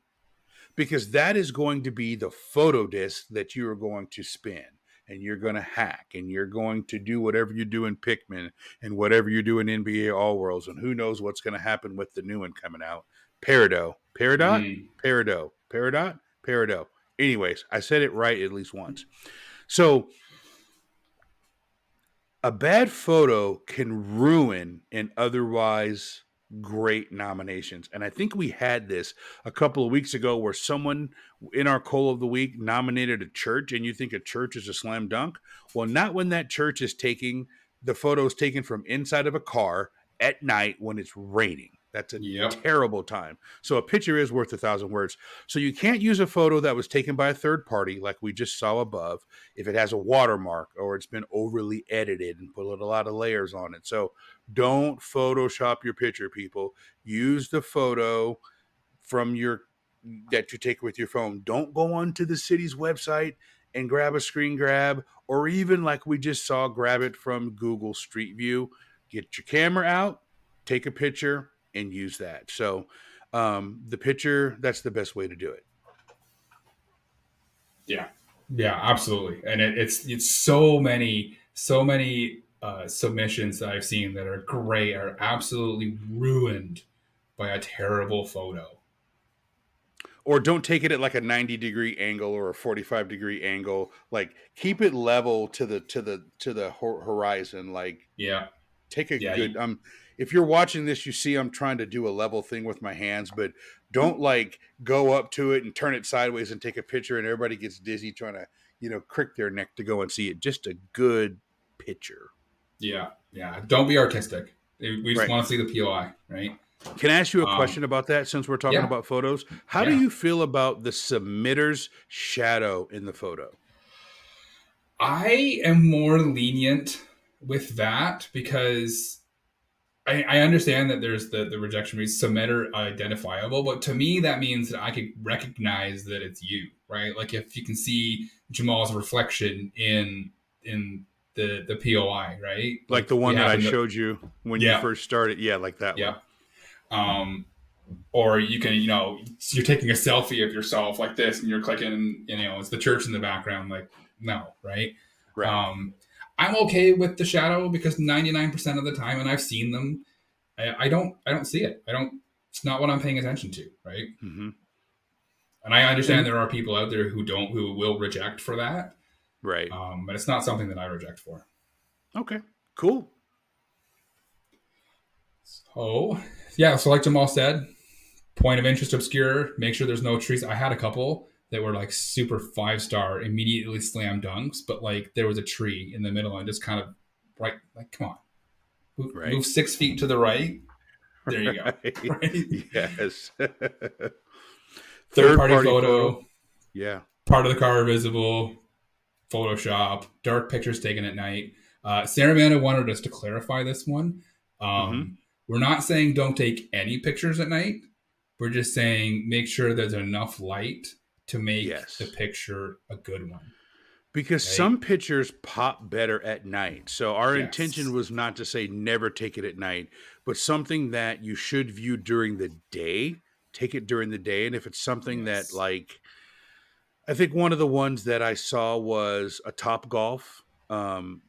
Because that is going to be the photo disc that you are going to spin and you're going to hack and you're going to do whatever you do in Pikmin and whatever you do in NBA All Worlds and who knows what's going to happen with the new one coming out. Peridot, Peridot, mm. Peridot, Peridot, Peridot. Anyways, I said it right at least once. So a bad photo can ruin an otherwise great nominations. And I think we had this a couple of weeks ago where someone in our Coal of the Week nominated a church and you think a church is a slam dunk. Well, not when that church is taking the photos taken from inside of a car at night when it's raining. That's a yep. terrible time. So a picture is worth a thousand words. So you can't use a photo that was taken by a third party, like we just saw above, if it has a watermark or it's been overly edited and put a lot of layers on it. So don't Photoshop your picture, people. Use the photo from your that you take with your phone. Don't go onto the city's website and grab a screen grab, or even like we just saw, grab it from Google Street View. Get your camera out, take a picture, and use that. So um, the picture, that's the best way to do it. Yeah, yeah, absolutely. And it, it's it's so many so many uh, submissions that I've seen that are great are absolutely ruined by a terrible photo. Or don't take it at like a 90 degree angle or a 45 degree angle. Like keep it level to the to the to the horizon. Like yeah, take a yeah, good you, um if you're watching this, you see I'm trying to do a level thing with my hands, but don't like go up to it and turn it sideways and take a picture and everybody gets dizzy trying to, you know, crick their neck to go and see it. Just a good picture. Yeah. Yeah. Don't be artistic. We just right. want to see the POI, right? Can I ask you a Um, question about that since we're talking yeah. about photos? How do you feel about the submitter's shadow in the photo? I am more lenient with that because I, I understand that there's the, the rejection rate submitter identifiable, but to me that means that I could recognize that it's you, right? Like if you can see Jamal's reflection in in the the POI, right? Like the one that I showed you when Yeah. you first started? Yeah, like that Yeah. one. Um, or you can, you know, you're taking a selfie of yourself like this, and you're clicking, you know, it's the church in the background. Like, no, right? Right. Um, I'm okay with the shadow because 99% of the time, and I've seen them, I, I don't, I don't see it. I don't. It's not what I'm paying attention to, right? hmm And I understand there are people out there who don't, who will reject for that, Right. um, but it's not something that I reject for. Okay. Cool. So yeah. So, like Jamal said, point of interest obscure. Make sure there's no trees. I had a couple that were like super five star, immediately slam dunks, but like there was a tree in the middle and just kind of right. Like, come on, move, Right. move six feet to the right. There you go. Right. Yes. Third party, photo, Yeah. part of the car visible, Photoshop, dark pictures taken at night. Uh, Sarah Amanda wanted us to clarify this one. Um, Mm-hmm. We're not saying don't take any pictures at night. We're just saying make sure there's enough light to make Yes. the picture a good one. Because Right. some pictures pop better at night. So our Yes. intention was not to say never take it at night, but something that you should view during the day, take it during the day. And if it's something Yes. that like I think one of the ones that I saw was a Top Golf um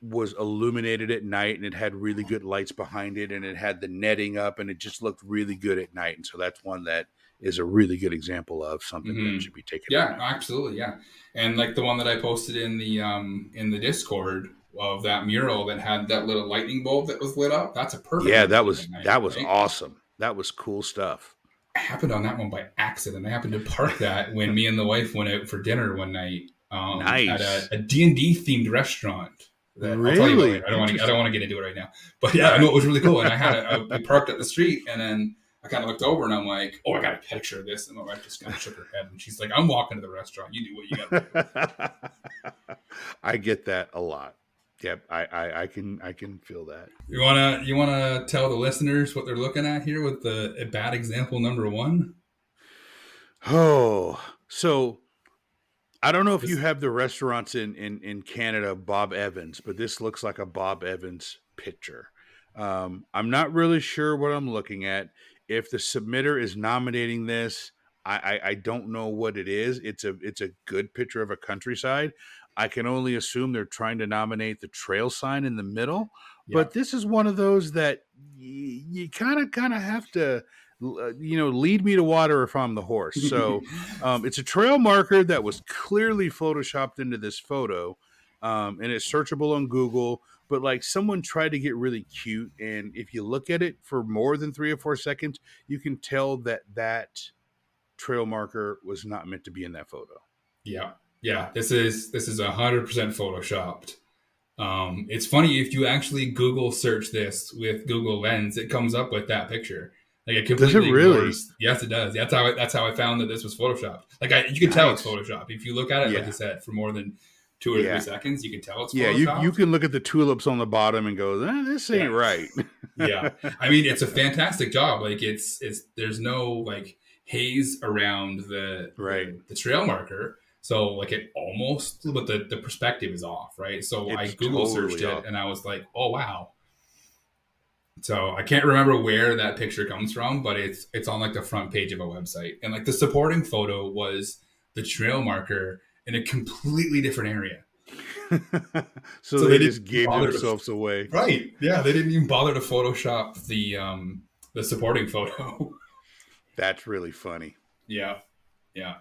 was illuminated at night and it had really good lights behind it and it had the netting up and it just looked really good at night. And so that's one that is a really good example of something Mhm. that should be taken. Yeah, absolutely. Yeah, and like the one that I posted in the um in the Discord of that mural that had that little lightning bulb that was lit up. That's a perfect. Yeah, that was night, that was right? awesome. That was cool stuff. I happened on that one by accident. I happened to park that when me and the wife went out for dinner one night um, Nice. at a, a D&D themed restaurant. That, I'll tell you Really? I don't want to. I don't want to get into it right now. But yeah, I know it was really cool. And I had a, I, I parked at the street, and then I kind of looked over, and I'm like, "Oh, I got a picture of this." And my wife just kind of shook her head, and she's like, "I'm walking to the restaurant. You do what you got." to do." I get that a lot. Yep, I, I I can I can feel that. You wanna you wanna tell the listeners what they're looking at here with the bad example number one? Oh, so I don't know if you have the restaurants in in in Canada, Bob Evans, but this looks like a Bob Evans picture. Um, I'm not really sure what I'm looking at. If the submitter is nominating this, I, I I don't know what it is. It's a it's a good picture of a countryside. I can only assume they're trying to nominate the trail sign in the middle. But this is one of those that y- you kind of kind of have to, uh, you know, lead me to water if I'm the horse. So um, it's a trail marker that was clearly photoshopped into this photo, um, and it's searchable on Google. But like someone tried to get really cute, and if you look at it for more than three or four seconds, you can tell that that trail marker was not meant to be in that photo. Yeah, yeah. This is this is hundred percent photoshopped. Um, it's funny if you actually Google search this with Google Lens, it comes up with that picture. Like it completely Does it really? ignores- Yes, it does. That's how I, that's how I found that this was photoshopped. Like I, you can tell it's Nice. photoshopped if you look at it. Like I said, for more than two or Yeah. three seconds, you can tell it's Yeah, you, you can look at the tulips on the bottom and go, eh, "This ain't Yeah. right." yeah i mean it's a fantastic job like it's it's there's no like haze around the Right. the, the trail marker so like it almost but the the perspective is off right so i google totally searched it and i was like oh wow so i can't remember where that picture comes from but it's it's on like the front page of a website and like the supporting photo was the trail marker in a completely different area so, So they, they just gave bother to- themselves away. right yeah they didn't even bother to photoshop the um the supporting photo That's really funny. Yeah, yeah,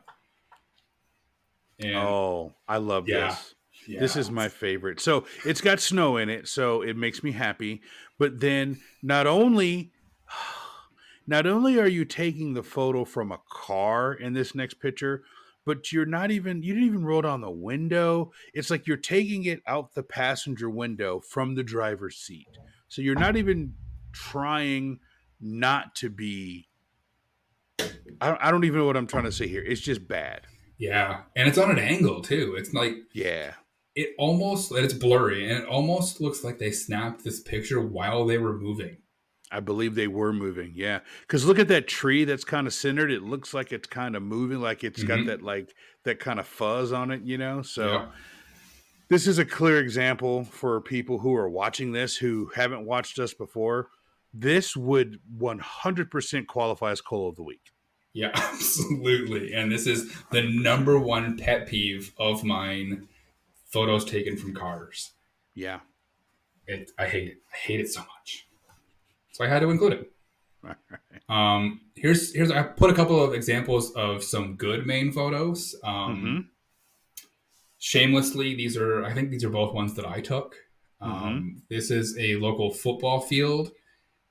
and Oh, I love Yeah. this. yeah. This is my favorite. So it's got snow in it, so it makes me happy. But then not only not only are you taking the photo from a car in this next picture, but you're not even you didn't even roll down the window. It's like you're taking it out the passenger window from the driver's seat. So you're not even trying not to be. I don't, I don't even know what I'm trying to say here. It's just bad. Yeah, and it's on an angle too. It's like Yeah. it almost it's blurry, and it almost looks like they snapped this picture while they were moving. I believe they were moving. Yeah. Because look at that tree that's kind of centered. It looks like it's kind of moving, like it's got Mhm. that, like, that kind of fuzz on it, you know? So. Yeah. This is a clear example for people who are watching this who haven't watched us before. This would 100% qualify as Coal of the Week. Yeah, absolutely. And this is the number one pet peeve of mine photos taken from cars. Yeah. It, I hate it. I hate it so much. So I had to include it. Um, here's here's I put a couple of examples of some good main photos. Um, Mhm. Shamelessly, these are I think these are both ones that I took. Um, This is a local football field,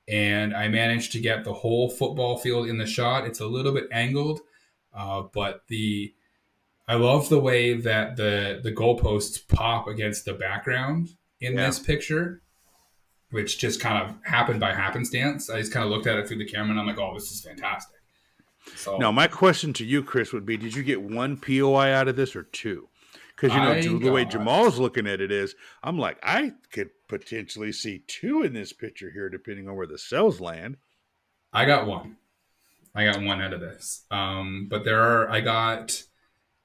and I managed to get the whole football field in the shot. It's a little bit angled, uh, but the I love the way that the the goalposts pop against the background in Yeah. this picture, which just kind of happened by happenstance. I just kind of looked at it through the camera and I'm like, oh, this is fantastic. So Now, my question to you, Chris, would be Did you get one POI out of this or two? Because, you know, the way Jamal's looking at it is, I'm like, I could potentially see two in this picture here, depending on where the cells land. I got one. I got one out of this. Um, but there are I got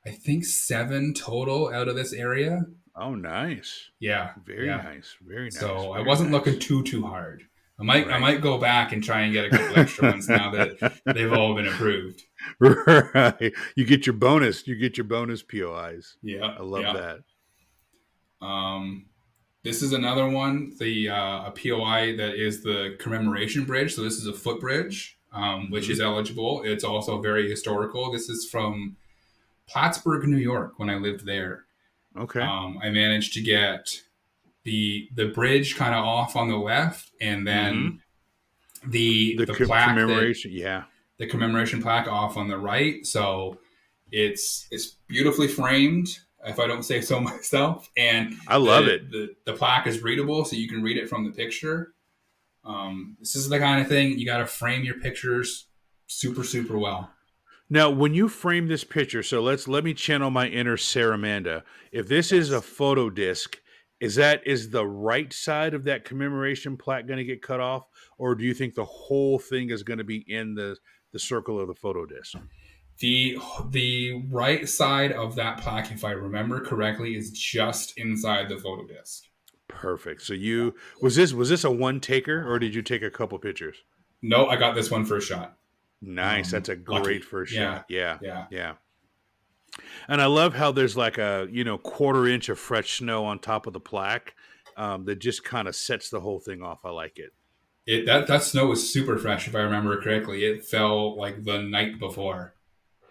I think seven total out of this area. Oh, nice. Yeah. Very yeah. nice. Very nice. So I wasn't nice. looking too too hard. I might I might go back and try and get a couple extra ones now that they've all been approved. right. You get your bonus. You get your bonus POIs. Yeah. I love yeah. that. Um, this is another one, the uh, a POI that is the commemoration bridge. So this is a footbridge, um, which is eligible. It's also very historical. This is from Plattsburgh, New York, when I lived there. Okay. Um, I managed to get the the bridge kind of off on the left, and then the the the, co- plaque that- commemoration. yeah. the commemoration plaque off on the right. So it's it's beautifully framed, if I don't say so myself. And I love the, it. The, the plaque is readable, so you can read it from the picture. Um, this is the kind of thing you got to frame your pictures super super well. Now, when you frame this picture, so let's let me channel my inner Sarah Amanda. If this is a photo disc, is that is the right side of that commemoration plaque going to get cut off, or do you think the whole thing is going to be in the the circle of the photo disc? The the right side of that plaque, if I remember correctly, is just inside the photo disc. Perfect. So you was this was this a one taker, or did you take a couple pictures? No, I got this one first shot. Nice. Um, That's a lucky. great first Yeah. shot. Yeah. Yeah. Yeah. And I love how there's like a, you know, quarter inch of fresh snow on top of the plaque um, that just kind of sets the whole thing off. I like it. It that that snow was super fresh, if I remember correctly. It fell like the night before.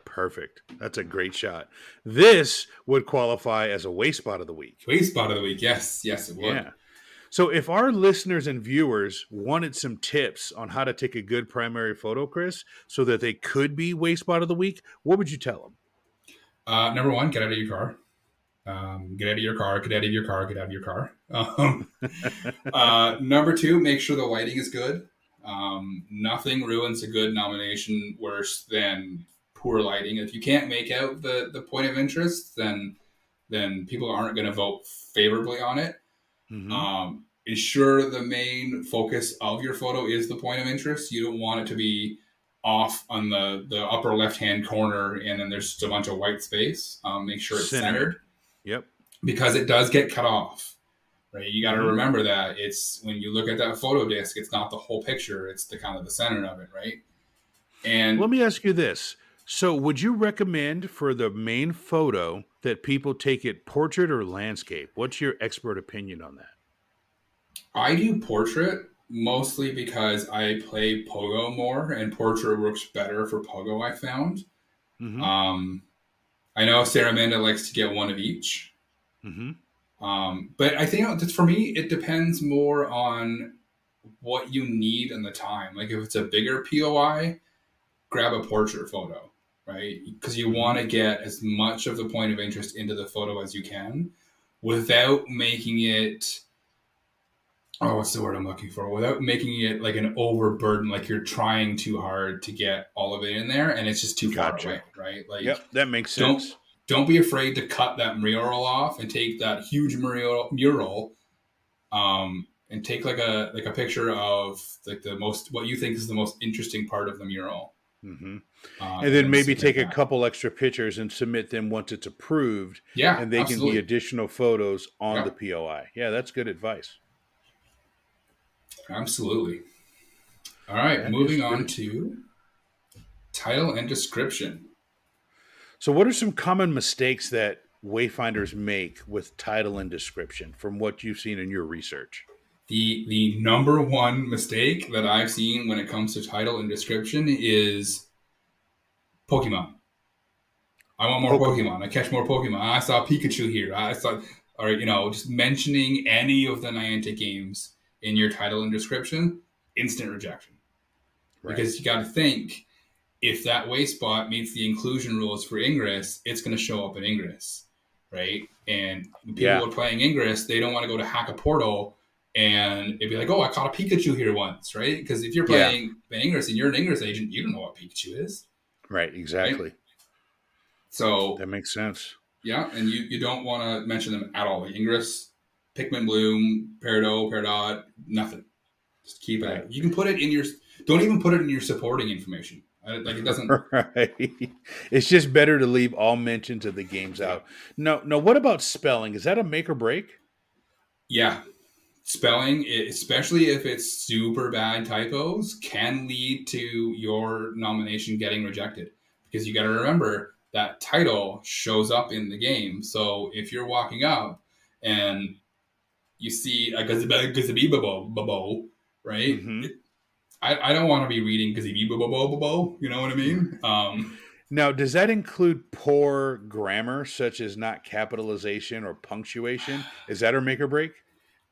Perfect. That's a great shot. This would qualify as a Wayspot of the week. Wayspot of the week. Yes, yes, it would. Yeah. So if our listeners and viewers wanted some tips on how to take a good primary photo, Chris, so that they could be Wayspot of the week, what would you tell them? Uh, number one, get out of your car. Um, get out of your car. Get out of your car. Get out of your car. Um, uh, number two, make sure the lighting is good. Um, nothing ruins a good nomination worse than poor lighting. If you can't make out the the point of interest, then then people aren't going to vote favorably on it. Mhm. Um, ensure the main focus of your photo is the point of interest. You don't want it to be off on the, the upper left hand corner and then there's just a bunch of white space. Um, make sure it's Centered. centered Yep. because it does get cut off. Right, you got to Mhm. remember that it's when you look at that photo disc, it's not the whole picture; it's the kind of the center of it, right? And Let me ask you this. So, would you recommend for the main photo that people take it portrait or landscape? What's your expert opinion on that? I do portrait mostly because I play pogo more, and portrait works better for pogo. I found. Mm-hmm. Um, I know Sarah Amanda likes to get one of each, mm-hmm. um, but I think for me it depends more on what you need and the time. Like if it's a bigger POI, grab a portrait photo, right? Because you want to get as much of the point of interest into the photo as you can, without making it oh, what's the word I'm looking for? Without making it like an overburden, like you're trying too hard to get all of it in there, and it's just too Gotcha. far away, right? Like, Yep, that makes Don't- sense. don't be afraid to cut that mural off and take that huge mural mural um and take like a like a picture of like the most what you think is the most interesting part of the mural hmm uh, And then maybe take a couple extra pictures and submit them once it's approved, yeah and they can be additional photos on Yeah. the POI. Yeah, that's good advice. Absolutely all right That moving on to title and description So, what are some common mistakes that wayfinders make with title and description from what you've seen in your research? the the number one mistake that I've seen when it comes to title and description is Pokemon. I want more Poke- Pokemon. I catch more Pokemon. I saw Pikachu here. I saw, or you know, just mentioning any of the Niantic games in your title and description, instant rejection. Right. Because you got to think, if that Wayspot meets the inclusion rules for Ingress, it's going to show up in Ingress, right? And when people Yeah. are playing Ingress, they don't want to go to hack a portal and it'd be like, oh, I caught a Pikachu here once, right? Because if you're Yeah. playing Ingress and you're an Ingress agent, you don't know what Pikachu is. Right, exactly. So That makes sense. yeah, and you, you don't want to mention them at all. Ingress, Pikmin Bloom, Peridot, Peridot, nothing. Just keep it. Right. You can put it in your. Don't even put it in your supporting information. Like it doesn't. Right. It's just better to leave all mentions of the games out. No, no. What about spelling? Is that a make or break? Yeah. Spelling, especially if it's super bad typos, can lead to your nomination getting rejected. Because you got to remember that title shows up in the game. So if you're walking up and you see a gazebo, right? Mhm. I, I don't want to be reading gazebo, you know what I mean? Um, Now, does that include poor grammar, such as not capitalization or punctuation? Is that a make or break?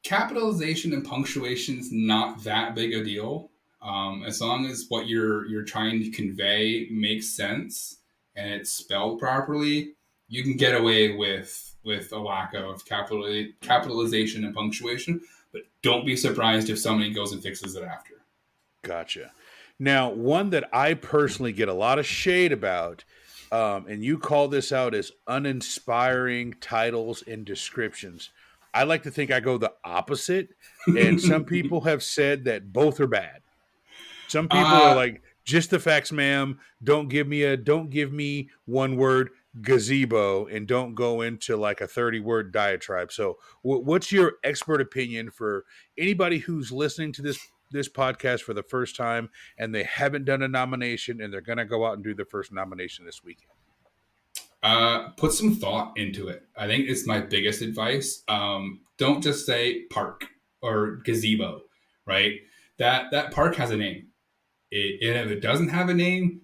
capitalization and punctuation's not that big a deal um, as long as what you're you're trying to convey makes sense and it's spelled properly you can get away with with a lack of capital capitalization and punctuation but don't be surprised if somebody goes and fixes it after Gotcha. Now, one that I personally get a lot of shade about, um, and you call this out as uninspiring titles and descriptions. I like to think I go the opposite, and some people have said that both are bad. Some people Uh, are like, just the facts, ma'am. Don't give me a don't give me one word gazebo, and don't go into like a thirty word diatribe. So, wh- what's your expert opinion for anybody who's listening to this this podcast for the first time and they haven't done a nomination and they're going to go out and do their first nomination this weekend. Uh, put some thought into it. I think it's my biggest advice. Um, don't just say park or gazebo, right? That that park has a name. It, and if it doesn't have a name,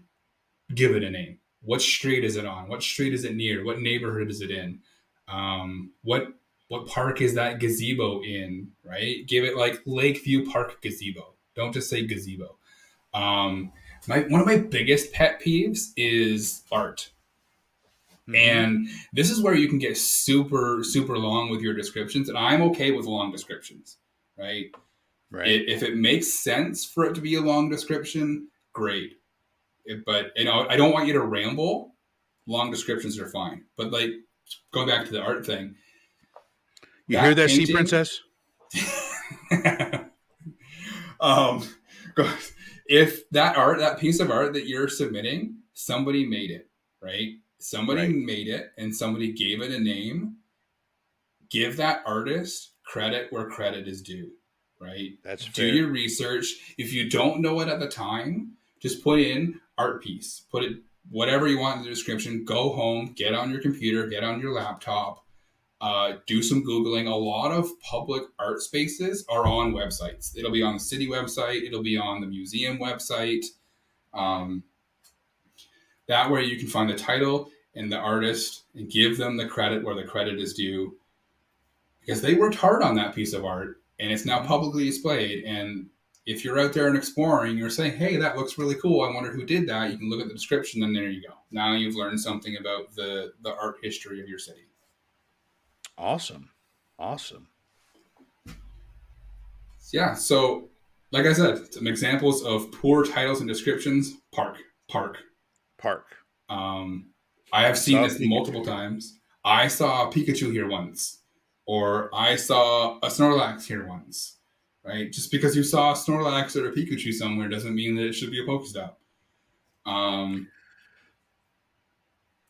give it a name. What street is it on? What street is it near? What neighborhood is it in? Um, what what park is that gazebo in? Right? Give it like Lakeview Park gazebo. Don't just say gazebo. Um, my one of my biggest pet peeves is art. Mm-hmm. And this is where you can get super, super long with your descriptions. And I'm okay with long descriptions, right? right. It, if it makes sense for it to be a long description, great. But you know, I don't want you to ramble. Long descriptions are fine. But like going back to the art thing, you hear that, sea princess? um, if that art, that piece of art that you're submitting, somebody made it, right? Somebody Right. made it and somebody gave it a name. Give that artist credit where credit is due, right? That's Do fair. your research. If you don't know it at the time, just put in art piece. Put it whatever you want in the description. Go home, get on your computer, get on your laptop, uh, do some googling. A lot of public art spaces are on websites. It'll be on the city website. It'll be on the museum website. Um, that way, you can find the title and the artist and give them the credit where the credit is due, because they worked hard on that piece of art and it's now publicly displayed. And if you're out there and exploring, you're saying, "Hey, that looks really cool. I wonder who did that." You can look at the description, and there you go. Now you've learned something about the the art history of your city. Awesome. Awesome. Yeah. So, like I said, some examples of poor titles and descriptions. Park, park, Park. Um, I have seen this Pikachu. multiple times. I saw Pikachu here once, or I saw a Snorlax here once. Right? Just because you saw a Snorlax or a Pikachu somewhere doesn't mean that it should be a Pokestop. Um,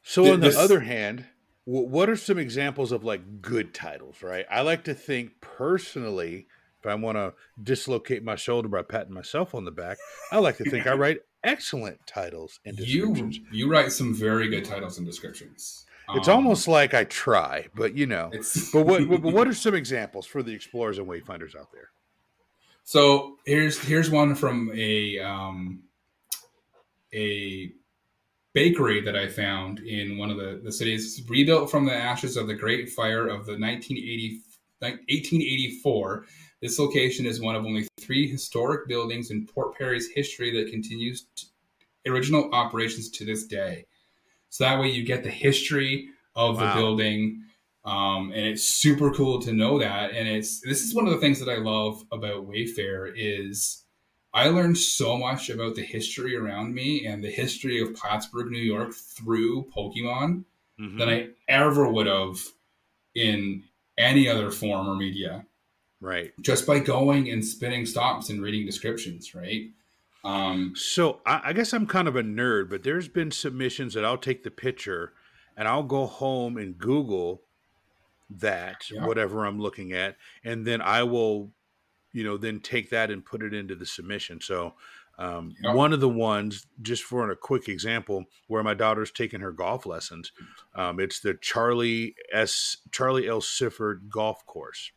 So Th- on the this- other hand, wh- what are some examples of like good titles? Right. I like to think personally, if I want to dislocate my shoulder by patting myself on the back, I like to think I write excellent titles and you descriptions. you write some very good titles and descriptions. It's Um, almost like I try, but you know. But what, but what are some examples for the explorers and wayfinders out there? So here's here's one from a um, a bakery that I found in one of the, the cities, rebuilt from the ashes of the Great Fire of the 1980, 1884. This location is one of only three historic buildings in Port Perry's history that continues t original operations to this day. So that way you get the history of Wow. the building. Um, and it's super cool to know that. And it's this is one of the things that I love about Wayfarer is I learned so much about the history around me and the history of Plattsburgh, New York through Pokemon Mhm. than I ever would have in any other form or media. Right. Just by going and spinning stops and reading descriptions, right? Um, So I, I guess I'm kind of a nerd, but there's been submissions that I'll take the picture and I'll go home and Google that Yeah. whatever I'm looking at, and then I will, you know, then take that and put it into the submission. So um, Yeah. one of the ones, just for a quick example, where my daughter's taking her golf lessons, um, it's the Charlie S. Charlie L. Sifford Golf Course.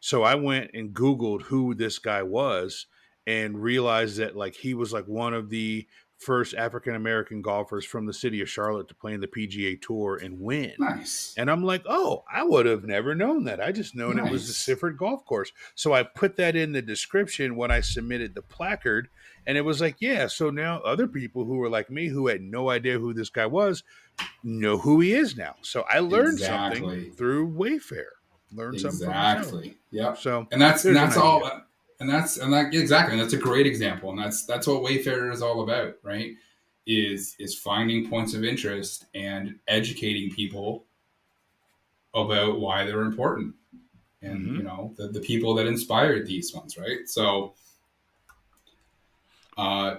So I went and Googled who this guy was and realized that like he was like one of the first African American golfers from the city of Charlotte to play in the PGA Tour and win. nice. And I'm like, oh, I would have never known that. I just known it was the Nice. Sifford Golf Course. So I put that in the description when I submitted the placard, and it was like, yeah. So now other people who were like me, who had no idea who this guy was, know who he is now. So I learned Exactly. something through Wayfarer. Learned something from myself. Exactly. Yep. So and that's and that's all idea. And that's and that exactly and that's a great example and that's that's what wayfarer is all about right? Is is finding points of interest and educating people about why they're important and Mhm. you know the, the people that inspired these ones right? So uh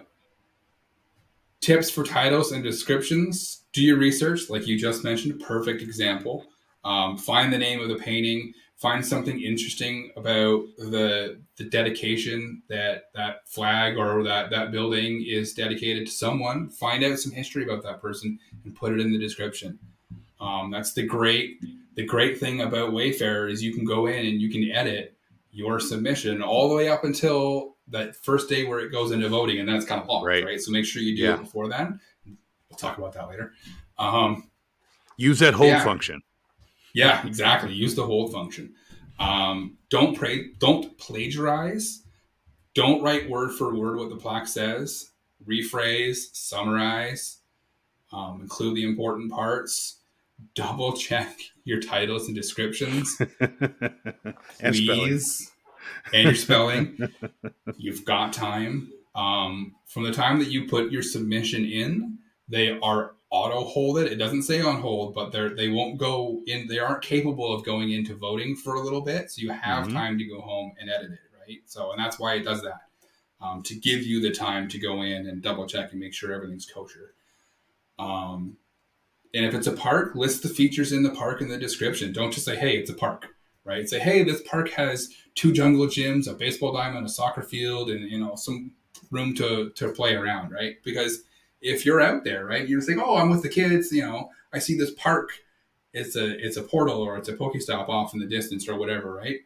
tips for titles and descriptions. Do your research like you just mentioned perfect example. Um, find the name of the painting. Find something interesting about the the dedication that that flag or that that building is dedicated to someone find out some history about that person and put it in the description um, that's the great the great thing about wayfarer is you can go in and you can edit your submission all the way up until that first day where it goes into voting and that's kind of locked Right. right, so make sure you do Yeah. it before then we'll talk about that later um, use that hold Yeah. function. yeah, exactly. Use the hold function. Um, don't pray. Don't plagiarize. Don't write word for word what the plaque says. Rephrase, summarize, um, include the important parts. Double check your titles and descriptions, and please, and your spelling. You've got time. Um, from the time that you put your submission in, they are auto hold It It doesn't say on hold, but they're they won't go in. They aren't capable of going into voting for a little bit, so you have Mhm. time to go home and edit it, right? So, and that's why it does that um, to give you the time to go in and double check and make sure everything's kosher. Um, and if it's a park, list the features in the park in the description. Don't just say, "Hey, it's a park." Right? Say, "Hey, this park has two jungle gyms, a baseball diamond, a soccer field, and you know some room to to play around." Right? Because if you're out there, right, you're saying, "Oh, I'm with the kids." You know, I see this park. It's a it's a portal or it's a Pokestop off in the distance or whatever, right?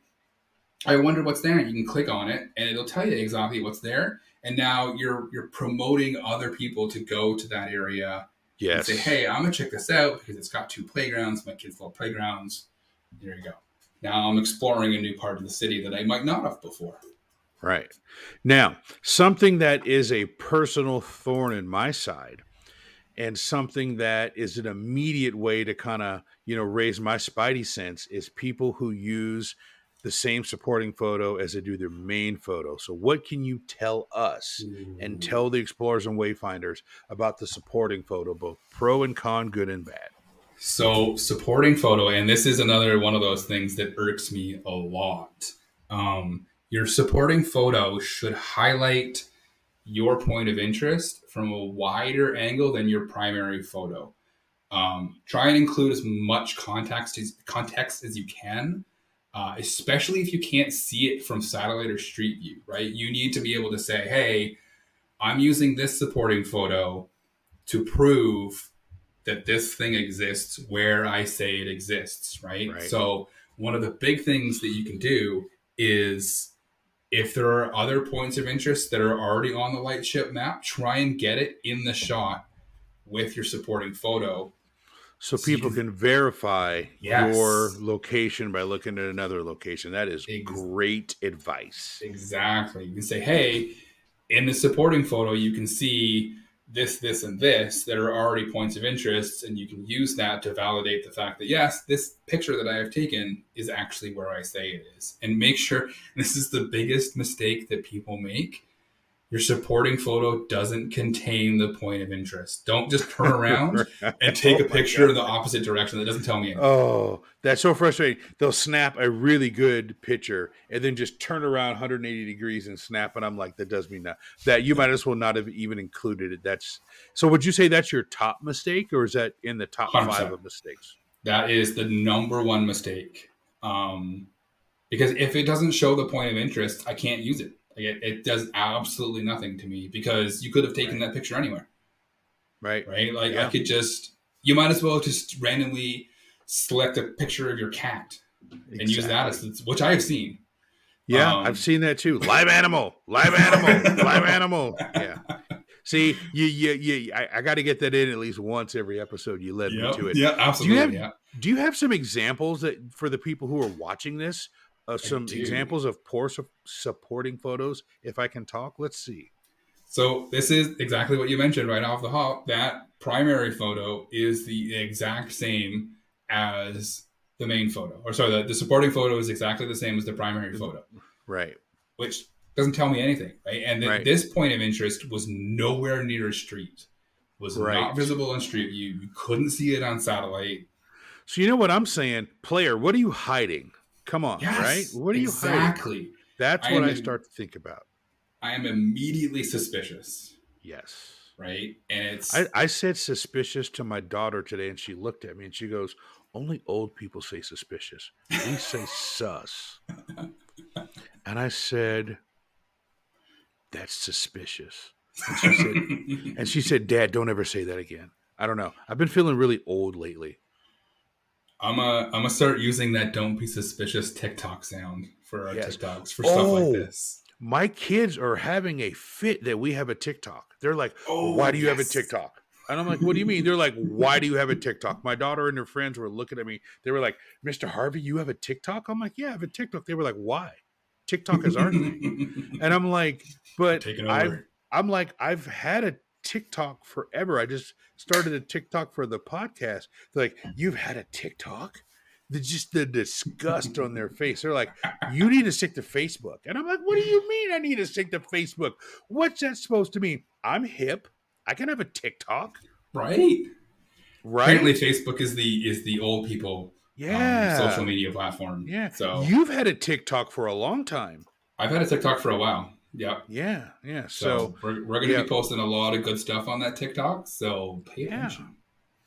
I wonder what's there. You can click on it and it'll tell you exactly what's there. And now you're you're promoting other people to go to that area Yes. say, hey, I'm gonna check this out because it's got two playgrounds. My kids love playgrounds. There you go. Now I'm exploring a new part of the city that I might not have before. Right. Now, something that is a personal thorn in my side and something that is an immediate way to kind of, you know, raise my spidey sense is people who use the same supporting photo as they do their main photo. So, what can you tell us and tell the explorers and wayfinders about the supporting photo, both pro and con, good and bad? So, supporting photo, and this is another one of those things that irks me a lot. Um, your supporting photo should highlight your point of interest from a wider angle than your primary photo. Um, try and include as much context as, context as you can, uh, especially if you can't see it from satellite or street view, right? You need to be able to say, hey, I'm using this supporting photo to prove that this thing exists where I say it exists, right? Right. So, one of the big things that you can do is if there are other points of interest that are already on the lightship map, try and get it in the shot with your supporting photo. So, So people can- can verify Yes. your location by looking at another location. That is Ex- great advice. Exactly. You can say, hey, in the supporting photo, you can see this, this, and this that are already points of interest, and you can use that to validate the fact that yes, this picture that I have taken is actually where I say it is. And make sure this is the biggest mistake that people make. Your supporting photo doesn't contain the point of interest. Don't just turn around and take Oh a picture in the opposite direction. That doesn't tell me anything. Oh, that's so frustrating. They'll snap a really good picture and then just turn around 180 degrees and snap, and I'm like, that does mean that. That you might as well not have even included it. That's so. Would you say that's your top mistake, or is that in the top 100%. five of mistakes? That is the number one mistake. Um, because if it doesn't show the point of interest, I can't use it. Like it, it does absolutely nothing to me because you could have taken that picture anywhere, Right. right? Like Yeah. I could just, you might as well just randomly select a picture of your cat and use that as, which I have seen. Yeah, Um, I've seen that too. Live animal, live animal, live animal. Yeah. See, you, you, you. I, I got to get that in at least once every episode. You led me to it. yeah, absolutely. Do you have- yeah. Do you have some examples that for the people who are watching this? Of I some examples of poor su- supporting photos. If I can talk, let's see. So this is exactly what you mentioned right off the hop. That primary photo is the exact same as the main photo, or sorry, the, the supporting photo is exactly the same as the primary mm-hmm. photo, Right. which doesn't tell me anything, right? And then Right. this point of interest was nowhere near a street, was Right. not visible on street view. You couldn't see it on satellite. So you know what I'm saying, player. What are you hiding? Come on, Yes, right? What are you hiding? exactly? That's I what I start to think about. I am immediately suspicious, Yes. right? And it's I, I said suspicious to my daughter today, and she looked at me and she goes, Only old people say suspicious. We say sus. And I said, That's suspicious. And she said, and she said, Dad, don't ever say that again. I don't know. I've been feeling really old lately. I'm a I'm gonna start using that "Don't be suspicious" TikTok sound for our Yes. TikToks for stuff Oh. like this. My kids are having a fit that we have a TikTok. They're like, Oh, Why do you have a. TikTok? And I'm like, What do you mean? They're like, Why do you have a TikTok? My daughter and her friends were looking at me. They were like, Mr. Harvey, you have a TikTok? I'm like, Yeah, I have a TikTok. They were like, Why? TikTok is our thing. And I'm like, But I've. I'm like, I've had a TikTok forever. I just started a TikTok for the podcast. They're like, you've had a TikTok? The just the disgust on their face. They're like, you need to stick to Facebook. And I'm like, what do you mean I need to stick to Facebook? What's that supposed to mean? I'm hip. I can have a TikTok, right? right? Apparently, Facebook is the is the old people um, yeah. social media platform. Yeah. So You've had a TikTok for a long time. I've had a TikTok for a while. Yep. Yeah. Yeah. So, So, we're, we're going to yeah. be posting a lot of good stuff on that TikTok. So pay Yeah. attention.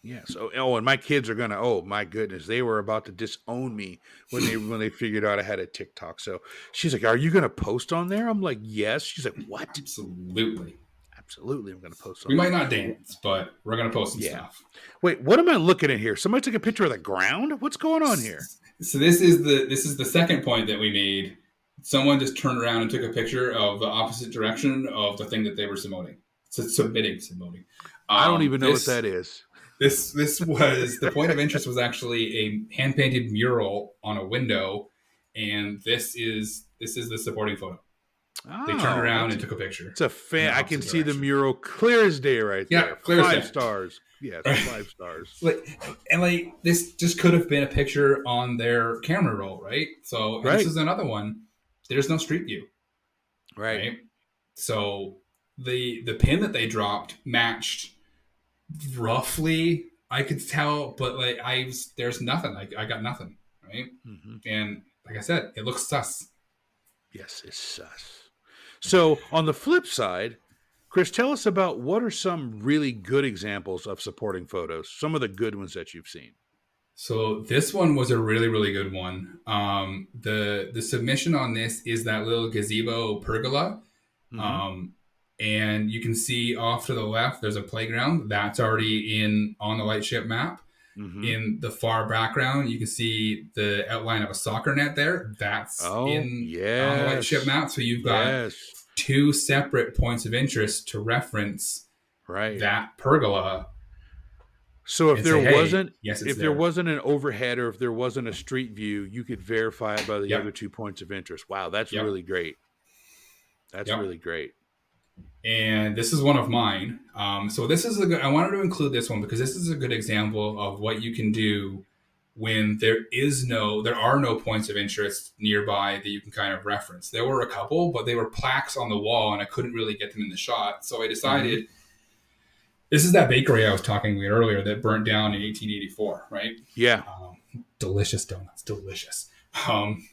Yeah. So oh, and my kids are gonna. Oh my goodness, they were about to disown me when they when they figured out I had a TikTok. So she's like, "Are you gonna post on there?" I'm like, "Yes." She's like, "What?" Absolutely. Absolutely, I'm gonna post. On We might there." not dance, but we're going to post some Yeah. stuff. Wait, what am I looking at here? Somebody took a picture of the ground. What's going on here? So this is the this is the second point that we made. Someone just turned around and took a picture of the opposite direction of the thing that they were submitting. Submitting, submitting. I don't Um, even know this- what that is. This this was the point of interest was actually a hand painted mural on a window, and this is this is the supporting photo. They Oh, turned around and took a picture. It's a fan. I can see the mural clear as day right Yeah, there. clear as Five stars. Yeah, five stars. Like, and like this just could have been a picture on their camera roll, right? So Right. this is another one. There's no street view, Right. right? So the the pin that they dropped matched roughly. I could tell, but like I was, there's nothing. Like I got nothing, right? hmm And like I said, it looks sus. Yes, it's sus. So on the flip side, Chris, tell us about what are some really good examples of supporting photos. Some of the good ones that you've seen. So this one was a really, really good one. Um, the the submission on this is that little gazebo pergola. Mhm. Um, and you can see off to the left, there's a playground that's already in on the lightship map. Mhm. In the far background, you can see the outline of a soccer net there. That's Oh, in on the yes. lightship map. So you've got yes, two separate points of interest to reference right. that pergola. So if there say, hey, wasn't, yes, if there there. wasn't an overhead or if there wasn't a street view, you could verify it by the Yep. other two points of interest. Wow, that's Yep. really great. That's Yep. really great. and this is one of mine. Um, so this is a good. I wanted to include this one because this is a good example of what you can do when there is no, there are no points of interest nearby that you can kind of reference. There were a couple, but they were plaques on the wall, and I couldn't really get them in the shot. So I decided. This is that bakery I was talking about earlier that burnt down in 1884, right? Yeah. Um, delicious donuts, delicious. Um,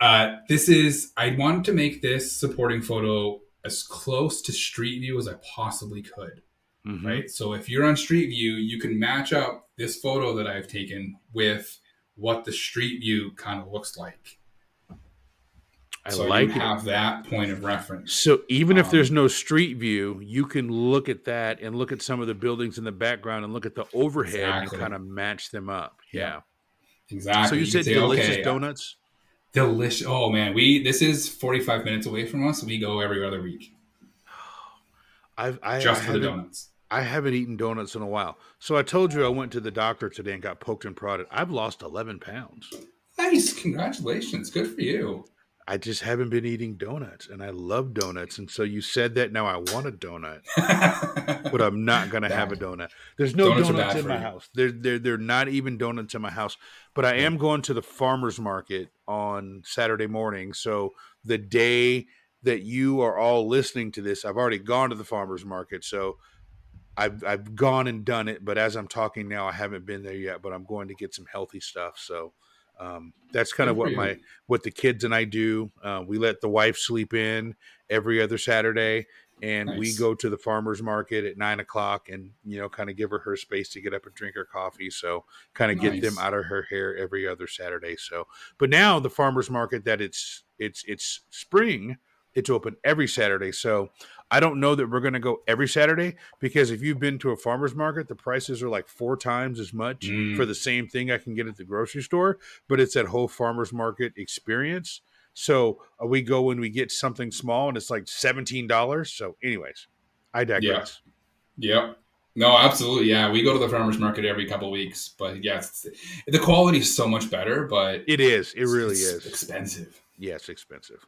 uh, this is I wanted to make this supporting photo as close to Street View as I possibly could. Mhm. Right. So if you're on Street View, you can match up this photo that I've taken with what the Street View kind of looks like. I so like you it. have that point of reference. So even if Um, there's no street view, you can look at that and look at some of the buildings in the background and look at the overhead Exactly. and kind of match them up. Yeah. Yeah. Exactly. So you can said say, delicious okay, donuts. Delicious. Oh man, we this is 45 minutes away from us. We go every other week I've I, just I for the donuts. I haven't eaten donuts in a while. So I told you I went to the doctor today and got poked and prodded. I've lost 11 pounds. Nice. Congratulations. Good for you. I just haven't been eating donuts and I love donuts. And so you said that now I want a donut, but I'm not going to have a donut. There's no Donuts donuts, in my you. house. There, there, there are not even donuts in my house. But I am going to the farmer's market on Saturday morning. So the day that you are all listening to this, I've already gone to the farmer's market. So I've, I've gone and done it. But as I'm talking now, I haven't been there yet, but I'm going to get some healthy stuff. So um, that's kind of Good for what my what the kids and I do. Uh, we let the wife sleep in every other Saturday, and we go to the farmers market at nine o'clock, and you know, kind of give her her space to get up and drink her coffee. So, kind of get them out of her hair every other Saturday. So, but now the farmers market that it's it's it's spring, it's open every Saturday. So. I don't know that we're going to go every Saturday because if you've been to a farmer's market, the prices are like four times as much Mm. for the same thing I can get at the grocery store but it's that whole farmers market experience. So uh, we go and we get something small, and it's like seventeen dollars. So, anyways, I digress. Yep. No, absolutely. Yeah, we go to the farmers market every couple weeks, but yeah, the quality is so much better. But It is. It really is. expensive. Yeah, expensive.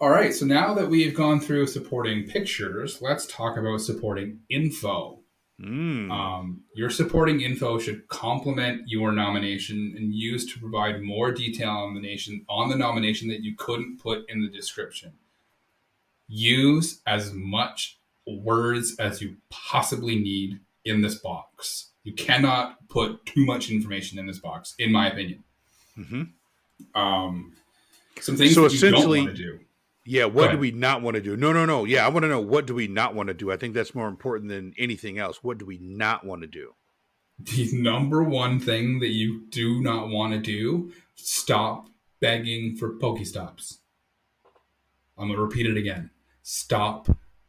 All right. So now that we've gone through supporting pictures, let's talk about supporting info. Mm. Um, your supporting info should complement your nomination and used to provide more detail on the nation on the nomination that you couldn't put in the description. Use as much words as you possibly need in this box. You cannot put too much information in this box, in my opinion. hmm Um, some things So that you don't essentially- want to do. Yeah. What do we not want to do? No, no, no. Yeah, I want to know what do we not want to do. I think that's more important than anything else. What do we not want to do? the number one thing that you do not want to do stop begging for pokestops i'm going to repeat it again stop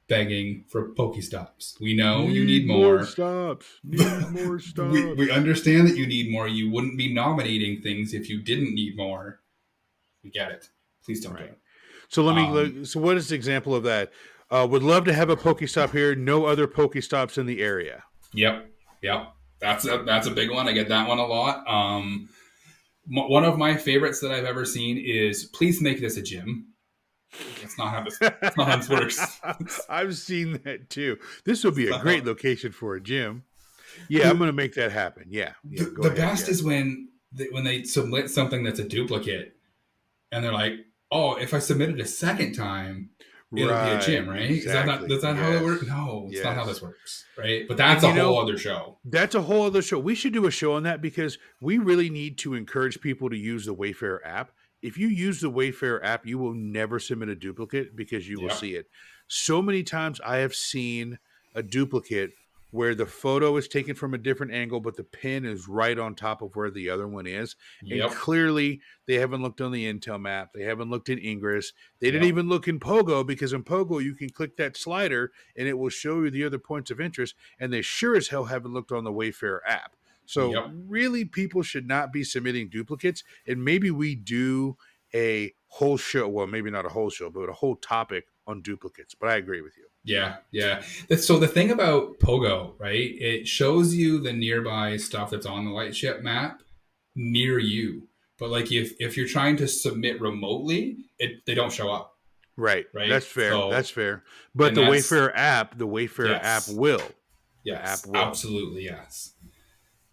begging for pokestops we know you need more stops. Need more stops. we, we understand that you need more you wouldn't be nominating things if you didn't need more we get it please don't do it So let me. Um, look- so what is the example of that? Uh, would love to have a Pokestop here. No other Pokestops in the area. Yep, yep. That's a that's a big one. I get that one a lot. Um, m- one of my favorites that I've ever seen is please make this a gym. That's not how this, that's not how this works. I've seen that too. This would be a great location for a gym. Yeah, I'm going to make that happen. Yeah. yeah the, the ahead, best yeah. is when they, when they submit something that's a duplicate, and they're like, "Oh, if I submit it a second time, it'll be a gym, right? Is that not exactly. that's not how Yes. it works? No, it's not how this works, right? But that's And a whole know- other show. That's a whole other show. We should do a show on that because we really need to encourage people to use the Wayfarer app. If you use the Wayfarer app, you will never submit a duplicate because you will Yeah. see it. So many times I have seen a duplicate where the photo is taken from a different angle, but the pin is right on top of where the other one is. And clearly, they haven't looked on the Intel map. They haven't looked in Ingress. They didn't Yep. even look in Pogo because in Pogo, you can click that slider and it will show you the other points of interest. And they sure as hell haven't looked on the Wayfarer app. So, Yep. really, people should not be submitting duplicates. And maybe we do a whole show. Well, maybe not a whole show, but a whole topic on duplicates. But I agree with you. Yeah, yeah. So the thing about Pogo, right? It shows you the nearby stuff that's on the lightship map near you. But like if if you're trying to submit remotely, it they don't show up. Right. Right. That's fair. So- that's fair. But the Wayfarer app, the Wayfarer Yes. app will. Yes, app will. absolutely yes.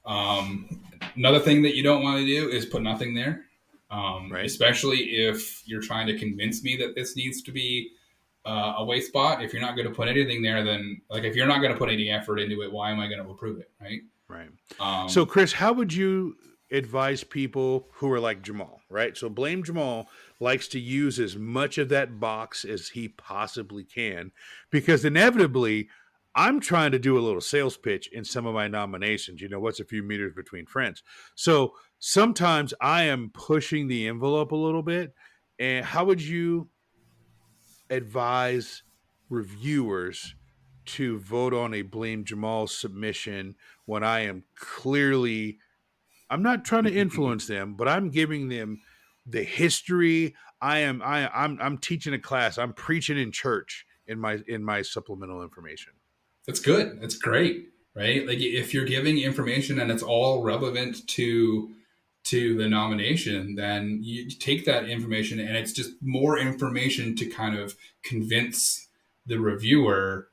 Um, another thing that you don't want to do is put nothing there, um, Right. especially if you're trying to convince me that this needs to be uh, a Wayspot. If you're not going to put anything there, then like if you're not going to put any effort into it, why am I going to approve it, right? Right. Um, So, Chris, how would you advise people who are like Jamal, right? So, Blame Jamal likes to use as much of that box as he possibly can because inevitably, I'm trying to do a little sales pitch in some of my nominations. You know, what's a few meters between friends? So, sometimes I am pushing the envelope a little bit. And how would you advise reviewers to vote on a Blame Jamal submission when I am clearly I'm not trying to influence them, but I'm giving them the history. I am I I'm I'm teaching a class. I'm preaching in church in my in my supplemental information. That's good. That's great, right? Like if you're giving information and it's all relevant to to the nomination, then you take that information and it's just more information to kind of convince the reviewer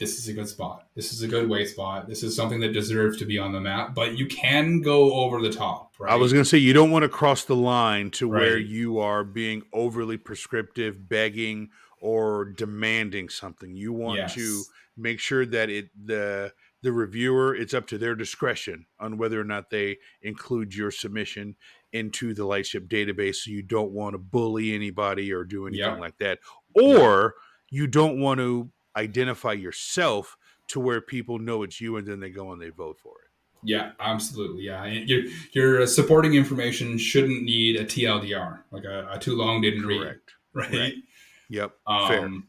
this is a good spot. This is a good way spot. This is something that deserves to be on the map, but you can go over the top, right? I was going to say you don't want to cross the line to where you are being overly prescriptive, begging or demanding something. You want to make sure that it the the reviewer it's up to their discretion on whether or not they include your submission into the lightship database so you don't want to bully anybody or do anything Yeah. like that or you don't want to identify yourself to where people know it's you and then they go and they vote for it Yeah, absolutely. Yeah, your your supporting information shouldn't need a TLDR, like a, a too long didn't read, correct right? Right. yep fair Um,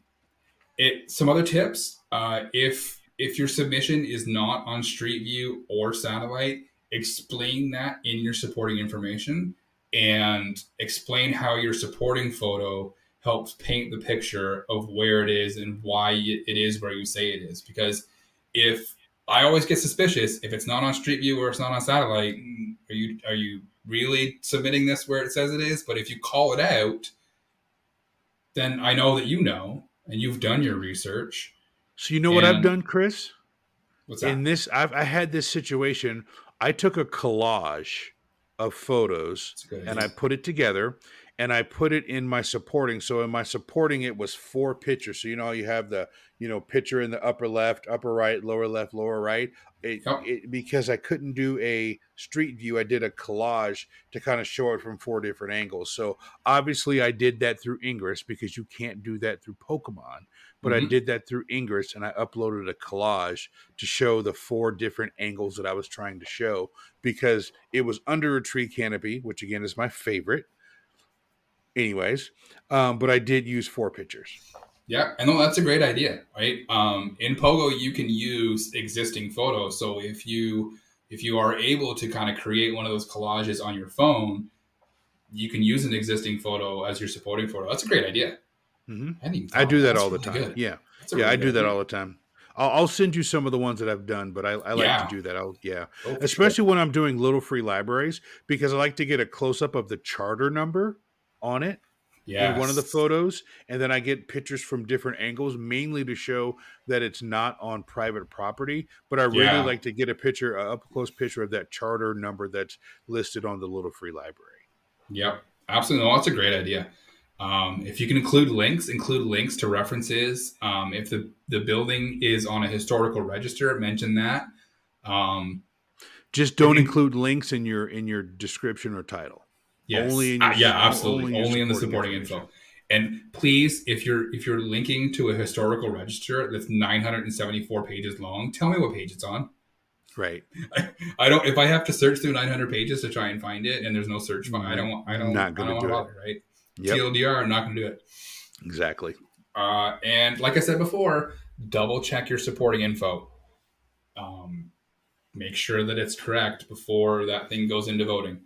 it some other tips. Uh, if if your submission is not on Street View or satellite, explain that in your supporting information and explain how your supporting photo helps paint the picture of where it is and why it is where you say it is. Because if I always get suspicious if it's not on Street View or it's not on satellite, are you are you really submitting this where it says it is? But if you call it out, then I know that you know and you've done your research. So you know what i've done chris? What's that? in this I've, i had this situation. I took a collage of photos That's a good. and i put it together and i put it in my supporting. So in my supporting it was four pictures. So you know you have the you know picture in the upper left upper right lower left lower right? It, Yep. it, because i couldn't do a street view i did a collage to kind of show it from four different angles. So obviously i did that through ingress because you can't do that through pokemon but I Mhm. did that through Ingress and I uploaded a collage to show the four different angles that I was trying to show because it was under a tree canopy, which again is my favorite. Anyways, um, but I did use four pictures. Yeah, I know that's a great idea, right? Um, in Pogo, you can use existing photos. So if you if you are able to kind of create one of those collages on your phone, you can use an existing photo as your supporting photo. That's a great idea. Hmm I, do that all the really time. good. Yeah, yeah, really I do that all the time. I'll, I'll send you some of the ones that I've done, but I, I like Yeah. to do that. I'll yeah, Oh, especially when I'm doing little free libraries because I like to get a close up of the charter number on it. in one of the photos, and then I get pictures from different angles, mainly to show that it's not on private property. But I really Yeah. like to get a picture, a up close picture of that charter number that's listed on the Little Free Library. Yep, absolutely. No, that's a great idea. Um, if you can include links, include links to references. Um, if the, the building is on a historical register, mention that. Um, Just don't you- include links in your in your description or title. yes. Only in Uh, yeah, absolutely. only in Only, in the supporting info. And please, if you're if you're linking to a historical register that's 974 pages long, tell me what page it's on. Right. I don't. If I have to search through 900 pages to try and find it, and there's no search I don't. I don't. Not I want to do it. bother. Right? Yep. TLDR, I'm not going to do it. Exactly. Uh, and like I said before, double check your supporting info. Um, make sure that it's correct before that thing goes into voting.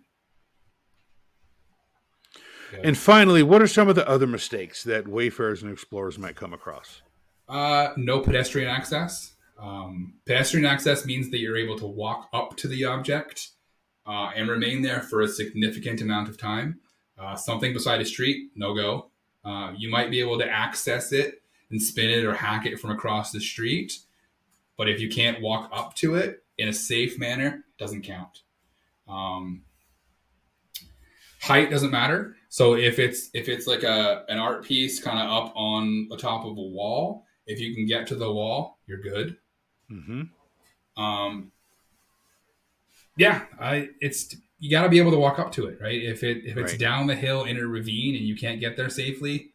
And finally, what are some of the other mistakes that wayfarers and explorers might come across? Uh, no pedestrian access. Um, pedestrian access means that you're able to walk up to the object uh, and remain there for a significant amount of time. Uh, something beside a street, no go. Uh, you might be able to access it and spin it or hack it from across the street, but if you can't walk up to it in a safe manner, doesn't count. Um, height doesn't matter. So if it's if it's like a an art piece kind of up on the top of a wall, if you can get to the wall, you're good. hmm Um, yeah, I it's you got to be able to walk up to it, right? If it if it's Right. down the hill in a ravine and you can't get there safely,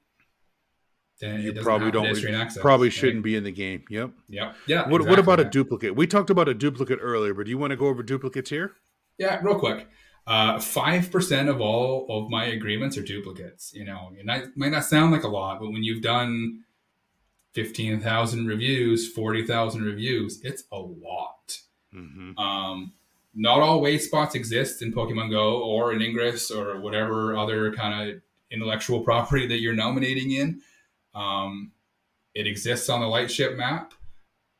then You it probably don't. access. Probably shouldn't be in the game. Yep. Yep. Yeah. What, what exactly, about a duplicate? We talked about a duplicate earlier, but do you want to go over duplicates here? Yeah, real quick. Uh, Five percent of all of my agreements are duplicates. You know, and that might not sound like a lot, but when you've done fifteen thousand reviews, forty thousand reviews, it's a lot. Mm-hmm. Um, not all way spots exist in Pokemon Go or in Ingress or whatever other kind of intellectual property that you're nominating in. Um, it exists on the Lightship map.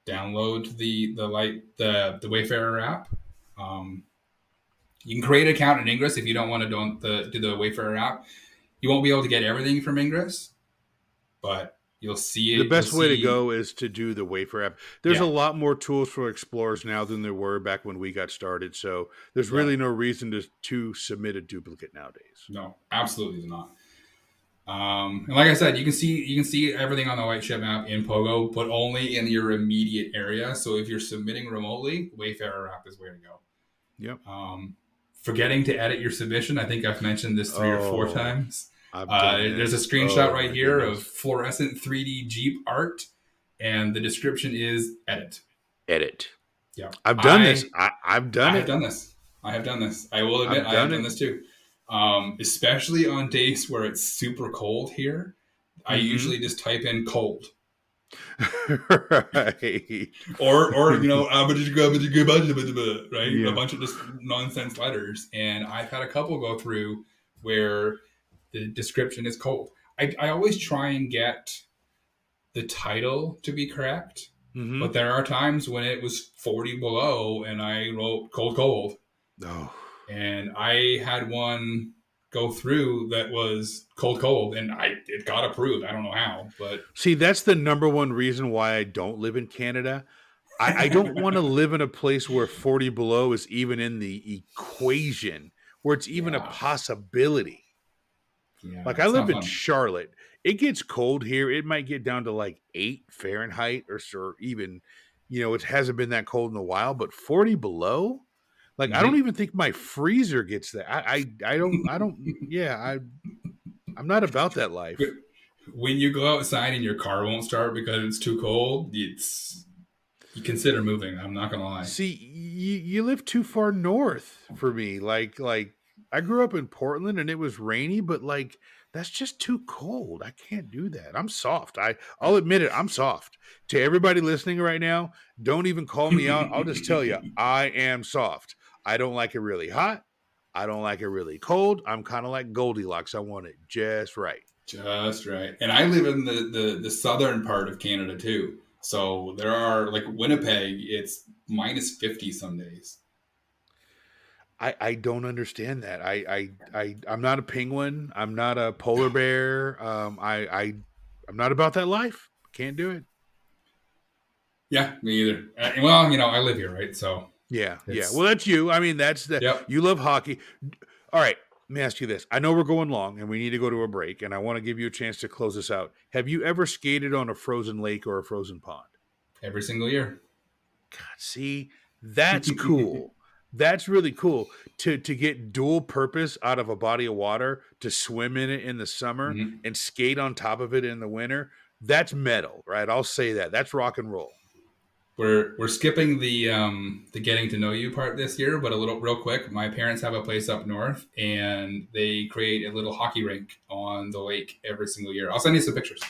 Download the the light the the Wayfarer app. Um, you can create an account in Ingress if you don't want to do the do the Wayfarer app. You won't be able to get everything from Ingress, but you'll see it. The best way to go is to do the Wayfarer app. There's Yeah. a lot more tools for explorers now than there were back when we got started. So there's Yeah. really no reason to to submit a duplicate nowadays. No, absolutely not. Um, and like I said, you can see you can see everything on the Lightship map in Pogo, but only in your immediate area. So if you're submitting remotely, Wayfarer app is where to go. Yep. Um, forgetting to edit your submission, I think I've mentioned this three or four times. I've Uh, there's a screenshot Oh, right here goodness. of fluorescent 3D Jeep art, and the description is edit. edit. Yeah, I've done I- this. I, I've done I it. have done this. I have done this. I will admit I've I have done done this too. Um, especially on days where it's super cold here. I Mhm. usually just type in cold. right. Or or you know, right? Yeah. A bunch of just nonsense letters. And I've had a couple go through where the description is cold. I, I always try and get the title to be correct. Mhm. But there are times when it was 40 below and I wrote cold, cold. Oh, and I had one go through that was cold, cold, and I it got approved. I don't know how, but see, that's the number one reason why I don't live in Canada. I, I don't want to live in a place where 40 below is even in the equation, where it's even a possibility. Yeah, Like I live in fun. Charlotte. It gets cold here. It might get down to like eight Fahrenheit or so, even, you know, it hasn't been that cold in a while, but 40 below? Like I don't even think my freezer gets that. I I, I don't I don't yeah, I I'm not about that life. when you go outside and your car won't start because it's too cold. It's you consider moving. I'm not gonna lie. See, you you live too far north for me. Like like I grew up in Portland and it was rainy, but like that's just too cold. I can't do that. I'm soft. I I'll admit it. I'm soft. To everybody listening right now, don't even call me out. I'll just tell you, I am soft. I don't like it really hot. I don't like it really cold. I'm kind of like Goldilocks. I want it just right. Just right. And I live in the, the, the southern part of Canada too. So there are like Winnipeg, it's minus 50 some days. I, I don't understand that. I, I I I'm not a penguin. I'm not a polar bear. Um, I I I'm not about that life. Can't do it. Yeah, me either. Uh, well, you know, I live here, right? So Yeah, yeah. Well, that's you. I mean, that's the Yep. you love hockey. All right. Let me ask you this. I know we're going long and we need to go to a break, and I want to give you a chance to close this out. Have you ever skated on a frozen lake or a frozen pond? every single year. God, see, that's cool. That's really cool to to get dual purpose out of a body of water to swim in it in the summer Mhm. and skate on top of it in the winter. That's metal, right? I'll say that. That's rock and roll. We're we're skipping the um the getting to know you part this year, but a little real quick. My parents have a place up north, and they create a little hockey rink on the lake every single year. I'll send you some pictures,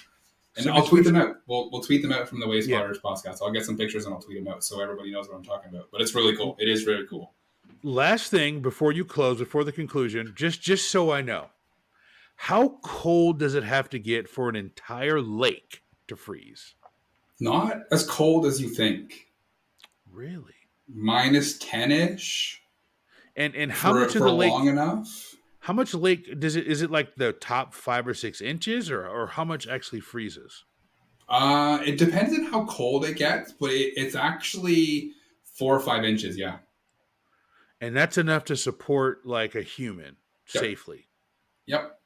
and Send I'll tweet them out. We'll we'll tweet them out from the Waste Yeah. Waters podcast. I'll get some pictures and I'll tweet them out so everybody knows what I'm talking about. But it's really cool. It is really cool. Last thing before you close, before the conclusion, just just so I know, how cold does it have to get for an entire lake to freeze? Not as cold as you think. Really? Minus ten ish. And and how for, much of the lake? long enough. How much lake does it? Is it like the top five or six inches, or or how much actually freezes? Uh, it depends on how cold it gets, but it, it's actually four or five inches. Yeah. And that's enough to support like a human Yep. safely. Yep.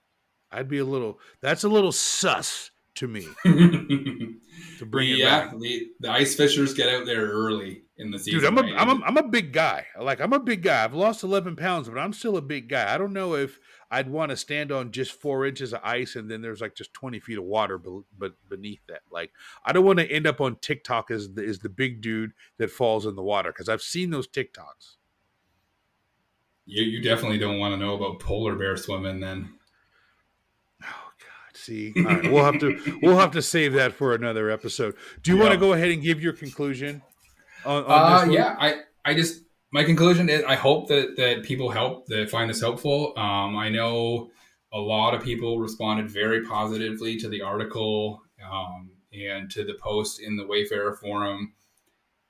I'd be a little. That's a little sus to me to bring it yeah, back. the, the ice fishers get out there early in the season. Dude, I'm a, right? I'm a I'm a big guy. Like I'm a big guy. I've lost 11 pounds, but I'm still a big guy. I don't know if I'd want to stand on just four inches of ice and then there's like just 20 feet of water, but but beneath that, like I don't want to end up on TikTok as the, as the big dude that falls in the water because I've seen those TikToks. you, you definitely don't want to know about polar bear swimming then. Oh God! See, all right, we'll have to we'll have to save that for another episode. Do you want to go ahead and give your conclusion? On, on Uh, yeah, I, I just my conclusion is I hope that that people help that find this helpful. Um, I know a lot of people responded very positively to the article um, and to the post in the Wayfarer forum.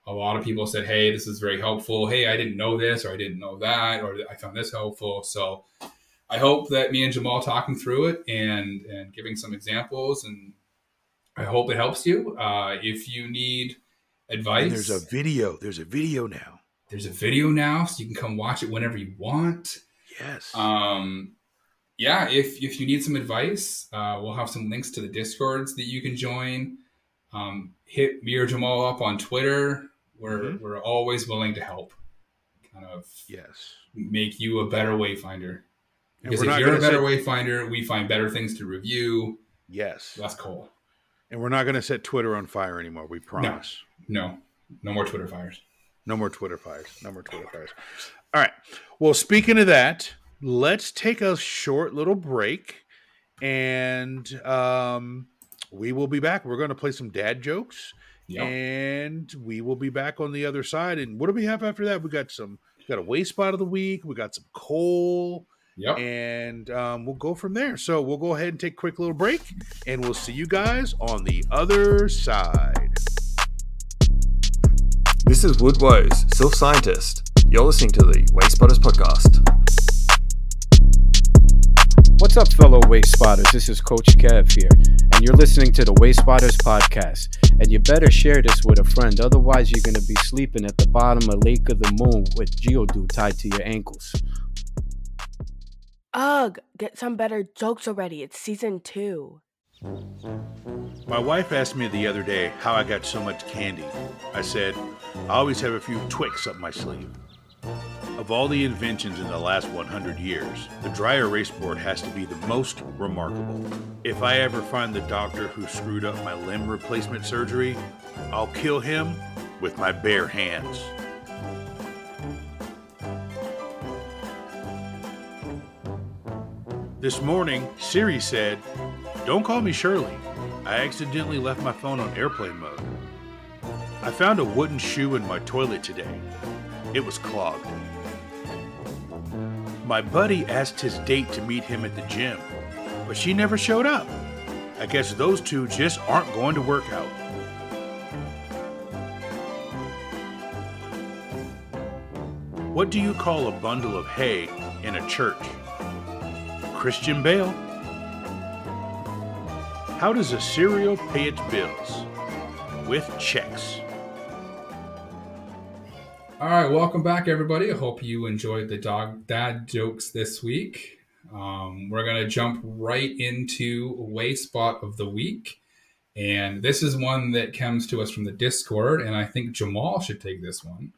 A lot of people said, "Hey, this is very helpful. Hey, I didn't know this, or I didn't know that, or I found this helpful." So, I hope that me and Jamal talking through it and and giving some examples, and I hope it helps you. Uh, if you need advice, And there's a video. There's a video now. there's a video now, so you can come watch it whenever you want. Yes. Um, yeah, if if you need some advice, uh, we'll have some links to the discords that you can join. Um, hit me or Jamal up on Twitter. We're Mhm. we're always willing to help, kind of yes. make you a better wayfinder. Because if you're a better set- wayfinder, we find better things to review. Yes. That's cool. And we're not going to set Twitter on fire anymore. We promise. No, no more Twitter fires. No. more Twitter fires. No more Twitter fires. All right. Well, speaking of that, let's take a short little break and um, we will be back. We're going to play some dad jokes Yeah. and we will be back on the other side. And what do we have after that? We got some, we got a Wayspot of the week. We got some coal. Yep. and um, we'll go from there. So we'll go ahead and take a quick little break, and we'll see you guys on the other side. This is Wood Woes, Self Scientist. You're listening to the Wayspotters Podcast. What's up, fellow Wayspotters? This is Coach Kev here, and you're listening to the Wayspotters podcast. And you better share this with a friend, otherwise, you're going to be sleeping at the bottom of Lake of the Moon with Geodude tied to your ankles. Ugh, get some better jokes already. It's season two. My wife asked me the other day how I got so much candy. I said, I always have a few Twix up my sleeve. Of all the inventions in the last 100 years, the dry erase board has to be the most remarkable. If I ever find the doctor who screwed up my limb replacement surgery, I'll kill him with my bare hands. This morning, Siri said, Don't call me Shirley. I accidentally left my phone on airplane mode. I found a wooden shoe in my toilet today. It was clogged. My buddy asked his date to meet him at the gym, but she never showed up. I guess those two just aren't going to work out. What do you call a bundle of hay in a church? Christian Bale. How does a cereal pay its bills? With checks. All right, welcome back, everybody. I hope you enjoyed the dog dad jokes this week. Um, we're gonna jump right into way spot of the week, and this is one that comes to us from the Discord, and I think Jamal should take this one.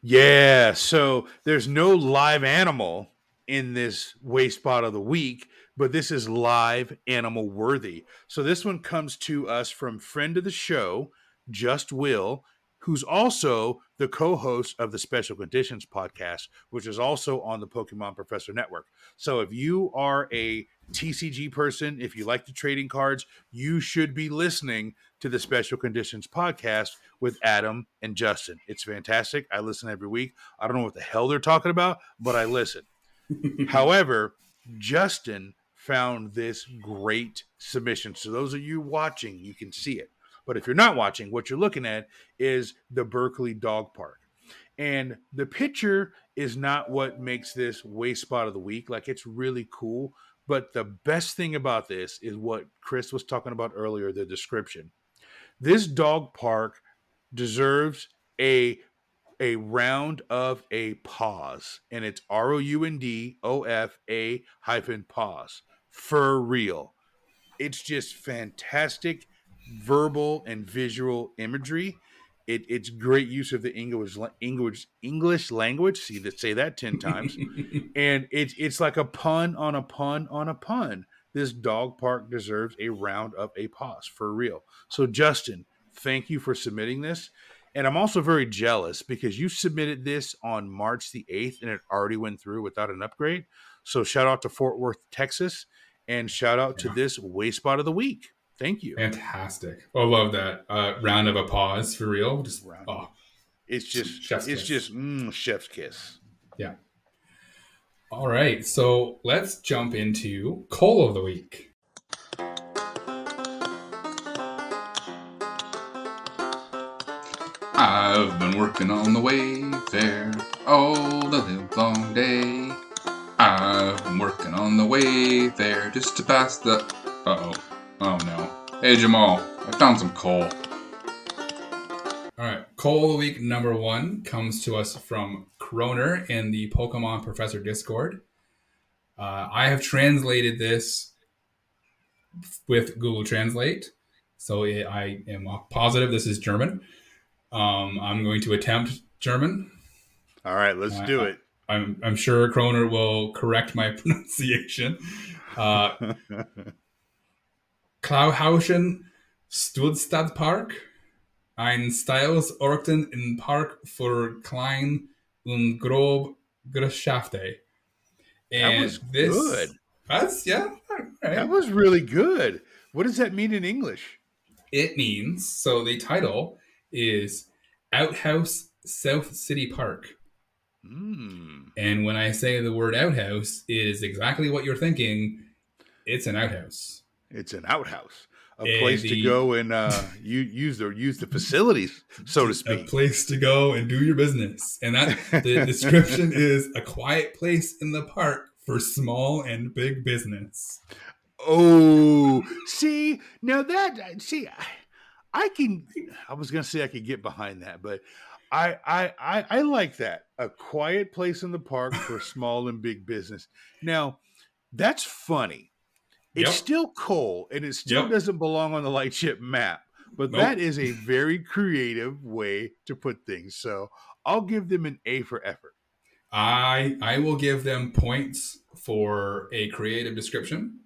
Yeah, so there's no live animal in this way spot of the week, but this is live animal worthy. So this one comes to us from friend of the show, Just Will, who's also the co-host of the Special Conditions podcast, which is also on the Pokemon Professor Network. So if you are a TCG person, if you like the trading cards, you should be listening to the Special Conditions podcast with Adam and Justin. It's fantastic. I listen every week. I don't know what the hell they're talking about, but I listen. However, Justin found this great submission. So those of you watching, you can see it. But if you're not watching, what you're looking at is the Berkeley Dog Park. And the picture is not what makes this Wayspot of the week. Like it's really cool. But the best thing about this is what Chris was talking about earlier the description. This dog park deserves a a round of a pause, and it's R O U N D O F A hyphen pause for real. It's just fantastic verbal and visual imagery. It, it's great use of the English English English language. See that say that ten times, and it's it's like a pun on a pun on a pun. This dog park deserves a round of a pause for real. So Justin, thank you for submitting this. And I'm also very jealous because you submitted this on March the 8th and it already went through without an upgrade. So shout out to Fort Worth, Texas, and shout out Yeah. to this Wayspot of the week. Thank you. Fantastic! I love that uh, round of applause for real. Just Round. oh, It's just Chef's it's kiss. just mm, chef's kiss. yeah. All right, so let's jump into coal of the week. I've been working on the Wayfarer all the live long day. Been working on the Wayfarer just to pass the. Uh oh. Oh no. Hey Jamal, I found some coal. All right, coal of the week number one comes to us from Kroner in the Pokemon Professor Discord. Uh, I have translated this with Google Translate, so it, I am positive this is German. Um, I'm going to attempt German. All right, let's Uh, do it. I'm, I'm sure Kroner will correct my pronunciation. Uh, Klauhausen Studstadtpark, ein Styles Orten in Park für Klein und Grob Geschäfte. That was good. That's, yeah. right. That was really good. What does that mean in English? It means, so the title is Outhouse South City Park. Mm. And when I say the word outhouse, it is exactly what you're thinking. It's an outhouse. It's an outhouse, a And place to go and uh, you use the use the facilities, so to speak. A place to go and do your business. And that the description is a quiet place in the park for small and big business. Oh, see now that see, I, I can. I was gonna say I could get behind that, but I I I, I like that a quiet place in the park for small and big business. Now that's funny. It's Yep. still coal, and it still Yep. doesn't belong on the lightship map. But Nope. that is a very creative way to put things. So I'll give them an A for effort. I I will give them points for a creative description.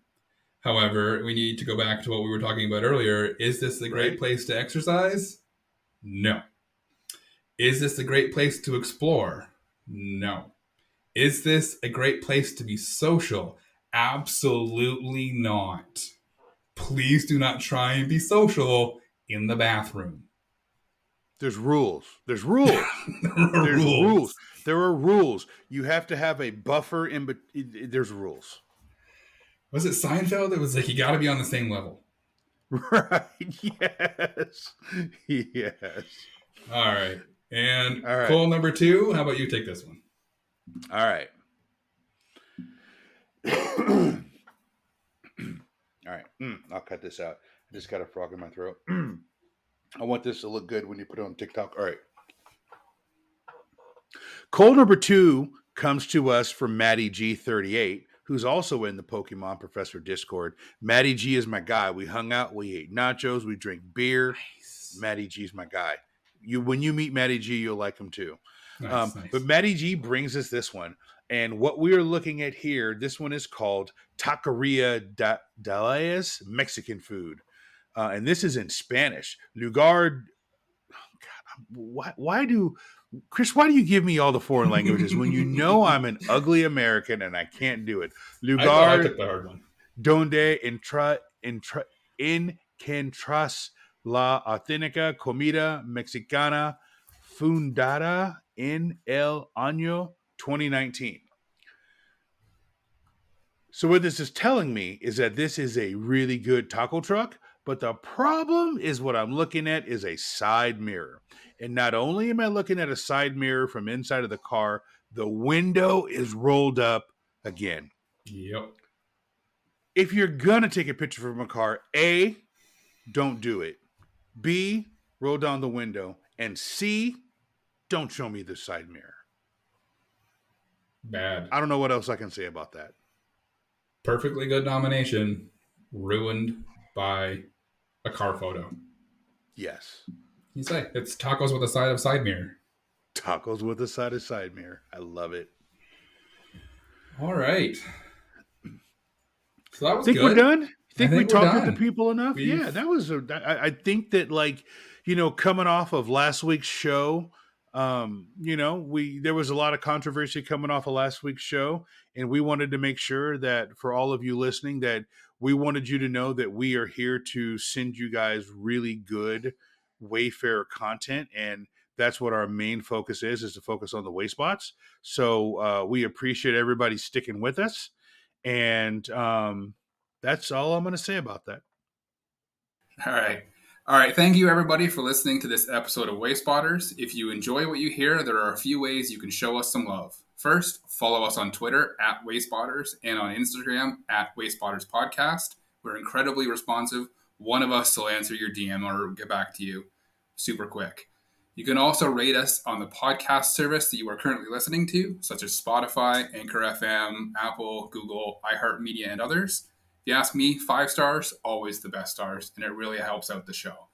However, we need to go back to what we were talking about earlier. Is this a great Right. place to exercise? No. Is this a great place to explore? No. Is this a great place to be social? Absolutely not. Please do not try and be social in the bathroom. There's rules. There's rules. There are There's rules. There are rules. You have to have a buffer in, between. there's rules. Was it Seinfeld that was like, you got to be on the same level? Right. Yes. Yes. All right. And All right. Coal number two, how about you take this one? All right. All right. Mm, I'll cut this out. I just got a frog in my throat. I want this to look good when you put it on TikTok. All right. Call number two comes to us from Maddie G38, who's also in the Pokemon Professor Discord. Maddie G is my guy. We hung out, we ate nachos, we drink beer. Maddie G is my guy. You when you meet Maddie G, you'll like him too. Nice, Um, nice. But Maddie G brings us this one. And what we are looking at here, this one is called Taqueria da- Dalias Mexican food. Uh, and this is in Spanish. Lugar. oh, God, why, why do, Chris, why do you give me all the foreign languages when you know I'm an ugly American and I can't do it? I, thought I Lugar took the hard one. donde entra, entra, encontras la auténtica comida mexicana fundada en el año 2019. So what this is telling me is that this is a really good taco truck, but the problem is what I'm looking at is a side mirror. And not only am I looking at a side mirror from inside of the car, the window is rolled up again Yep. if you're gonna take a picture from a car, A, don't do it. B, roll down the window. And C, don't show me the side mirror. Bad. I don't know what else I can say about that. Perfectly good nomination. Ruined by a car photo. Yes. You say it's tacos with a side of side mirror. Tacos with a side of side mirror. I love it. All right. So that was Think good. we're done? Think, think we talked with done. the people enough? We've- yeah, that was a. I, I think that like, you know, coming off of last week's show, um, you know, we there was a lot of controversy coming off of last week's show, and we wanted to make sure that for all of you listening, that we wanted you to know that we are here to send you guys really good Wayfarer content, and that's what our main focus is: is to focus on the Wayspots. So uh, we appreciate everybody sticking with us, and um, that's all I'm going to say about that. All right. All right. Thank you, everybody, for listening to this episode of Wayspotters. If you enjoy what you hear, there are a few ways you can show us some love. First, follow us on Twitter at Wayspotters and on Instagram at Wayspotters Podcast. We're incredibly responsive. One of us will answer your DM or get back to you super quick. You can also rate us on the podcast service that you are currently listening to, such as Spotify, Anchor FM, Apple, Google, iHeartMedia, and others. If you ask me, five stars, always the best stars, and it really helps out the show.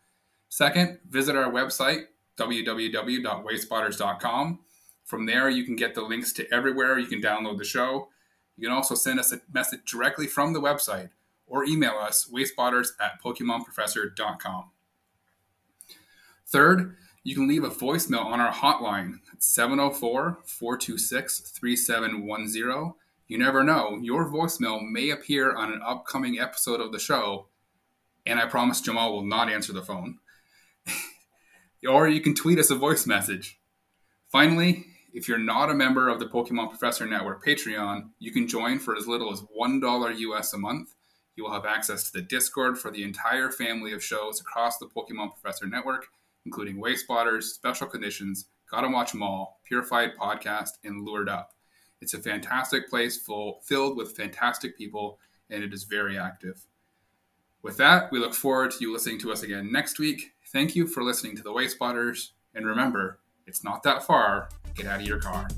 Second, visit our website, www.wayspotters.com. From there, you can get the links to everywhere you can download the show. You can also send us a message directly from the website or email us, wayspotters at pokemonprofessor.com. Third, you can leave a voicemail on our hotline, 704 426 3710. You never know, your voicemail may appear on an upcoming episode of the show, and I promise Jamal will not answer the phone. or you can tweet us a voice message. Finally, if you're not a member of the Pokemon Professor Network Patreon, you can join for as little as $1 US a month. You will have access to the Discord for the entire family of shows across the Pokemon Professor Network, including Wayspotters, Special Conditions, Gotta Watch 'em All, Purified Podcast, and Lured Up. It's a fantastic place full, filled with fantastic people, and it is very active. With that, we look forward to you listening to us again next week. Thank you for listening to the Wayspotters, and remember, it's not that far. Get out of your car.